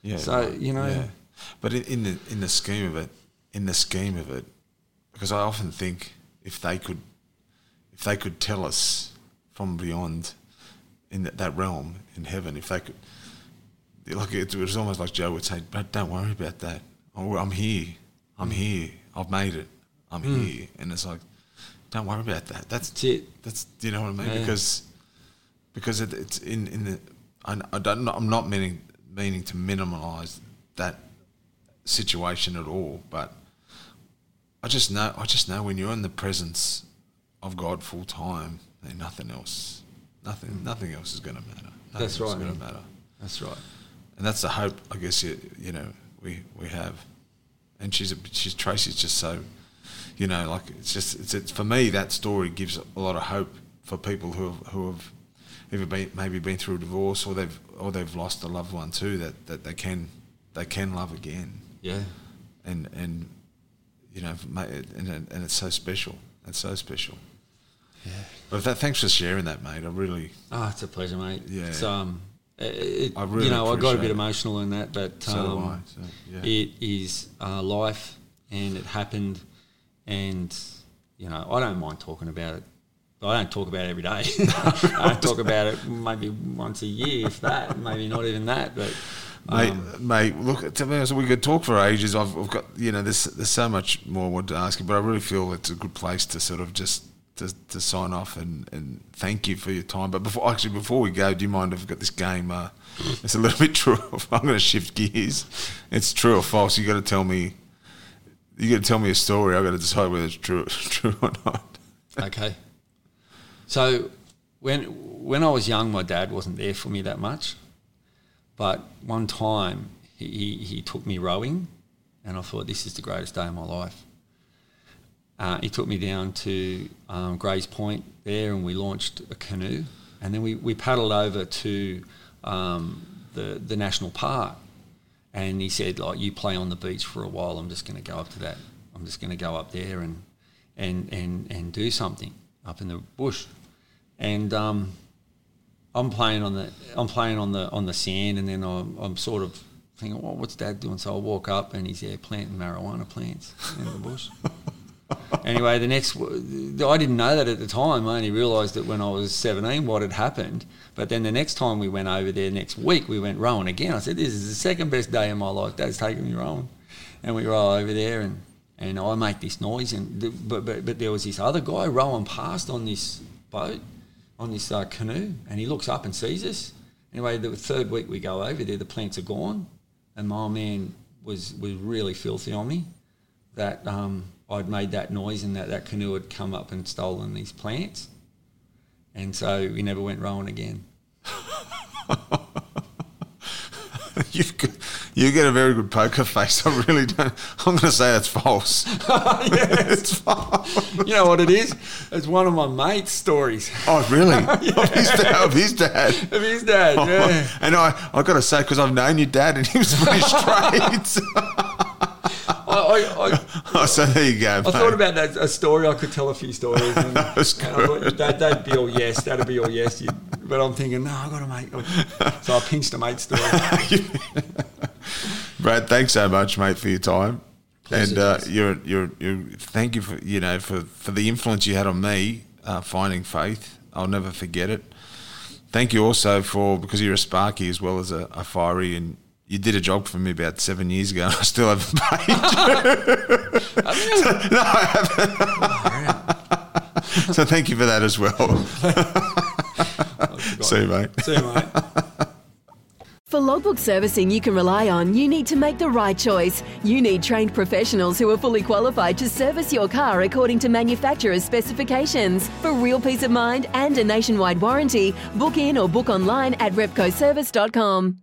Yeah. So, you know- Yeah. But in, in the in the scheme of it, in the scheme of it, because I often think if they could, they could tell us from beyond, in that, that realm in heaven, if they could, like it, was almost like Joe would say, "But don't worry about that. I'm I'm here. I'm Mm. here. I've made it. I'm here." And it's like, don't worry about that. That's That's it. that's do you know what I mean? Yeah. Because because it, it's in in the I, I don't I'm not meaning meaning to minimalise that situation at all, but I just know I just know when you're in the presence of God full time, then nothing else, nothing nothing else is going to matter. Nothing Mm. That's right, going to matter, That's right. and that's the hope I guess you you know we we have. And she's a, she's Tracy's just so, you know, like it's just it's, it's for me that story gives a lot of hope for people who have who have either been maybe been through a divorce or they've or they've lost a loved one too that, that they can they can love again Yeah. and and you know and and it's so special it's so special Yeah. but that, thanks for sharing that mate I really Oh, it's a pleasure, mate. Yeah. It's, um, it, I really you know, I got a bit it. emotional in that, but so um, so, yeah it is uh, life, and it happened, and you know, I don't mind talking about it. I don't talk about it every day. I talk about it maybe once a year, if that. Maybe not even that, but. Mate, um, mate, look, to be honest, we could talk for ages. I've, I've got, you know, there's, there's so much more I want to ask you, but I really feel it's a good place to sort of just to, to sign off and, and thank you for your time. But before, actually, before we go, do you mind if I've got this game? Uh, it's a little bit true. I'm going to shift gears. It's true or false. You got to tell me. You got to tell me a story. I got to decide whether it's true, true or not. Okay. So when when I was young, my dad wasn't there for me that much, but one time he, he, he took me rowing, and I thought this is the greatest day of my life. Uh, he took me down to um, Grays Point there, and we launched a canoe, and then we, we paddled over to um, the the national park, and he said like you play on the beach for a while. I'm just going to go up to that. I'm just going to go up there and and and and do something up in the bush, and um, I'm playing on the I'm playing on the on the sand, and then I'm, I'm sort of thinking, well, what's Dad doing? So I walk up, and he's there planting marijuana plants in the bush. anyway, the next I didn't know that at the time. I only realised it when I was 17 what had happened. But then the next time we went over there, next week we went rowing again. I said, "This is the second best day of my life. Dad's taking me rowing," and we row over there, and, and I make this noise, and the, but, but but there was this other guy rowing past on this boat, on this uh, canoe, and he looks up and sees us. Anyway, the third week we go over there, the plants are gone, and my man was was really filthy on me that um, I'd made that noise and that that canoe had come up and stolen these plants and so we never went rowing again. You've got, you get a very good poker face. I really don't. I'm going to say it's false. yes. it's false. You know what it is? It's one of my mates' stories. Oh, really? yeah. of, his dad, of his dad. Of his dad, oh, yeah. And I, I got to say, because I've known your dad, and he was pretty straight. I, I, I, oh, so there you go. I mate. thought about that a story. I could tell a few stories. And, that was good. Thought, that, would be all yes. That'd be all yes. You, but I'm thinking, no, I got to make. So I pinched a mate story. Brad, thanks so much, mate, for your time. Pleasure, and uh, you're, you're, you're. Thank you for you know for, for the influence you had on me uh, finding faith. I'll never forget it. Thank you also for because you're a sparky as well as a, a fiery and you did a job for me about seven years ago, and I still haven't paid. you. no, I haven't. so thank you for that as well. See you, mate. See you, mate. For logbook servicing you can rely on, you need to make the right choice. You need trained professionals who are fully qualified to service your car according to manufacturer's specifications. For real peace of mind and a nationwide warranty, book in or book online at repcoservice.com.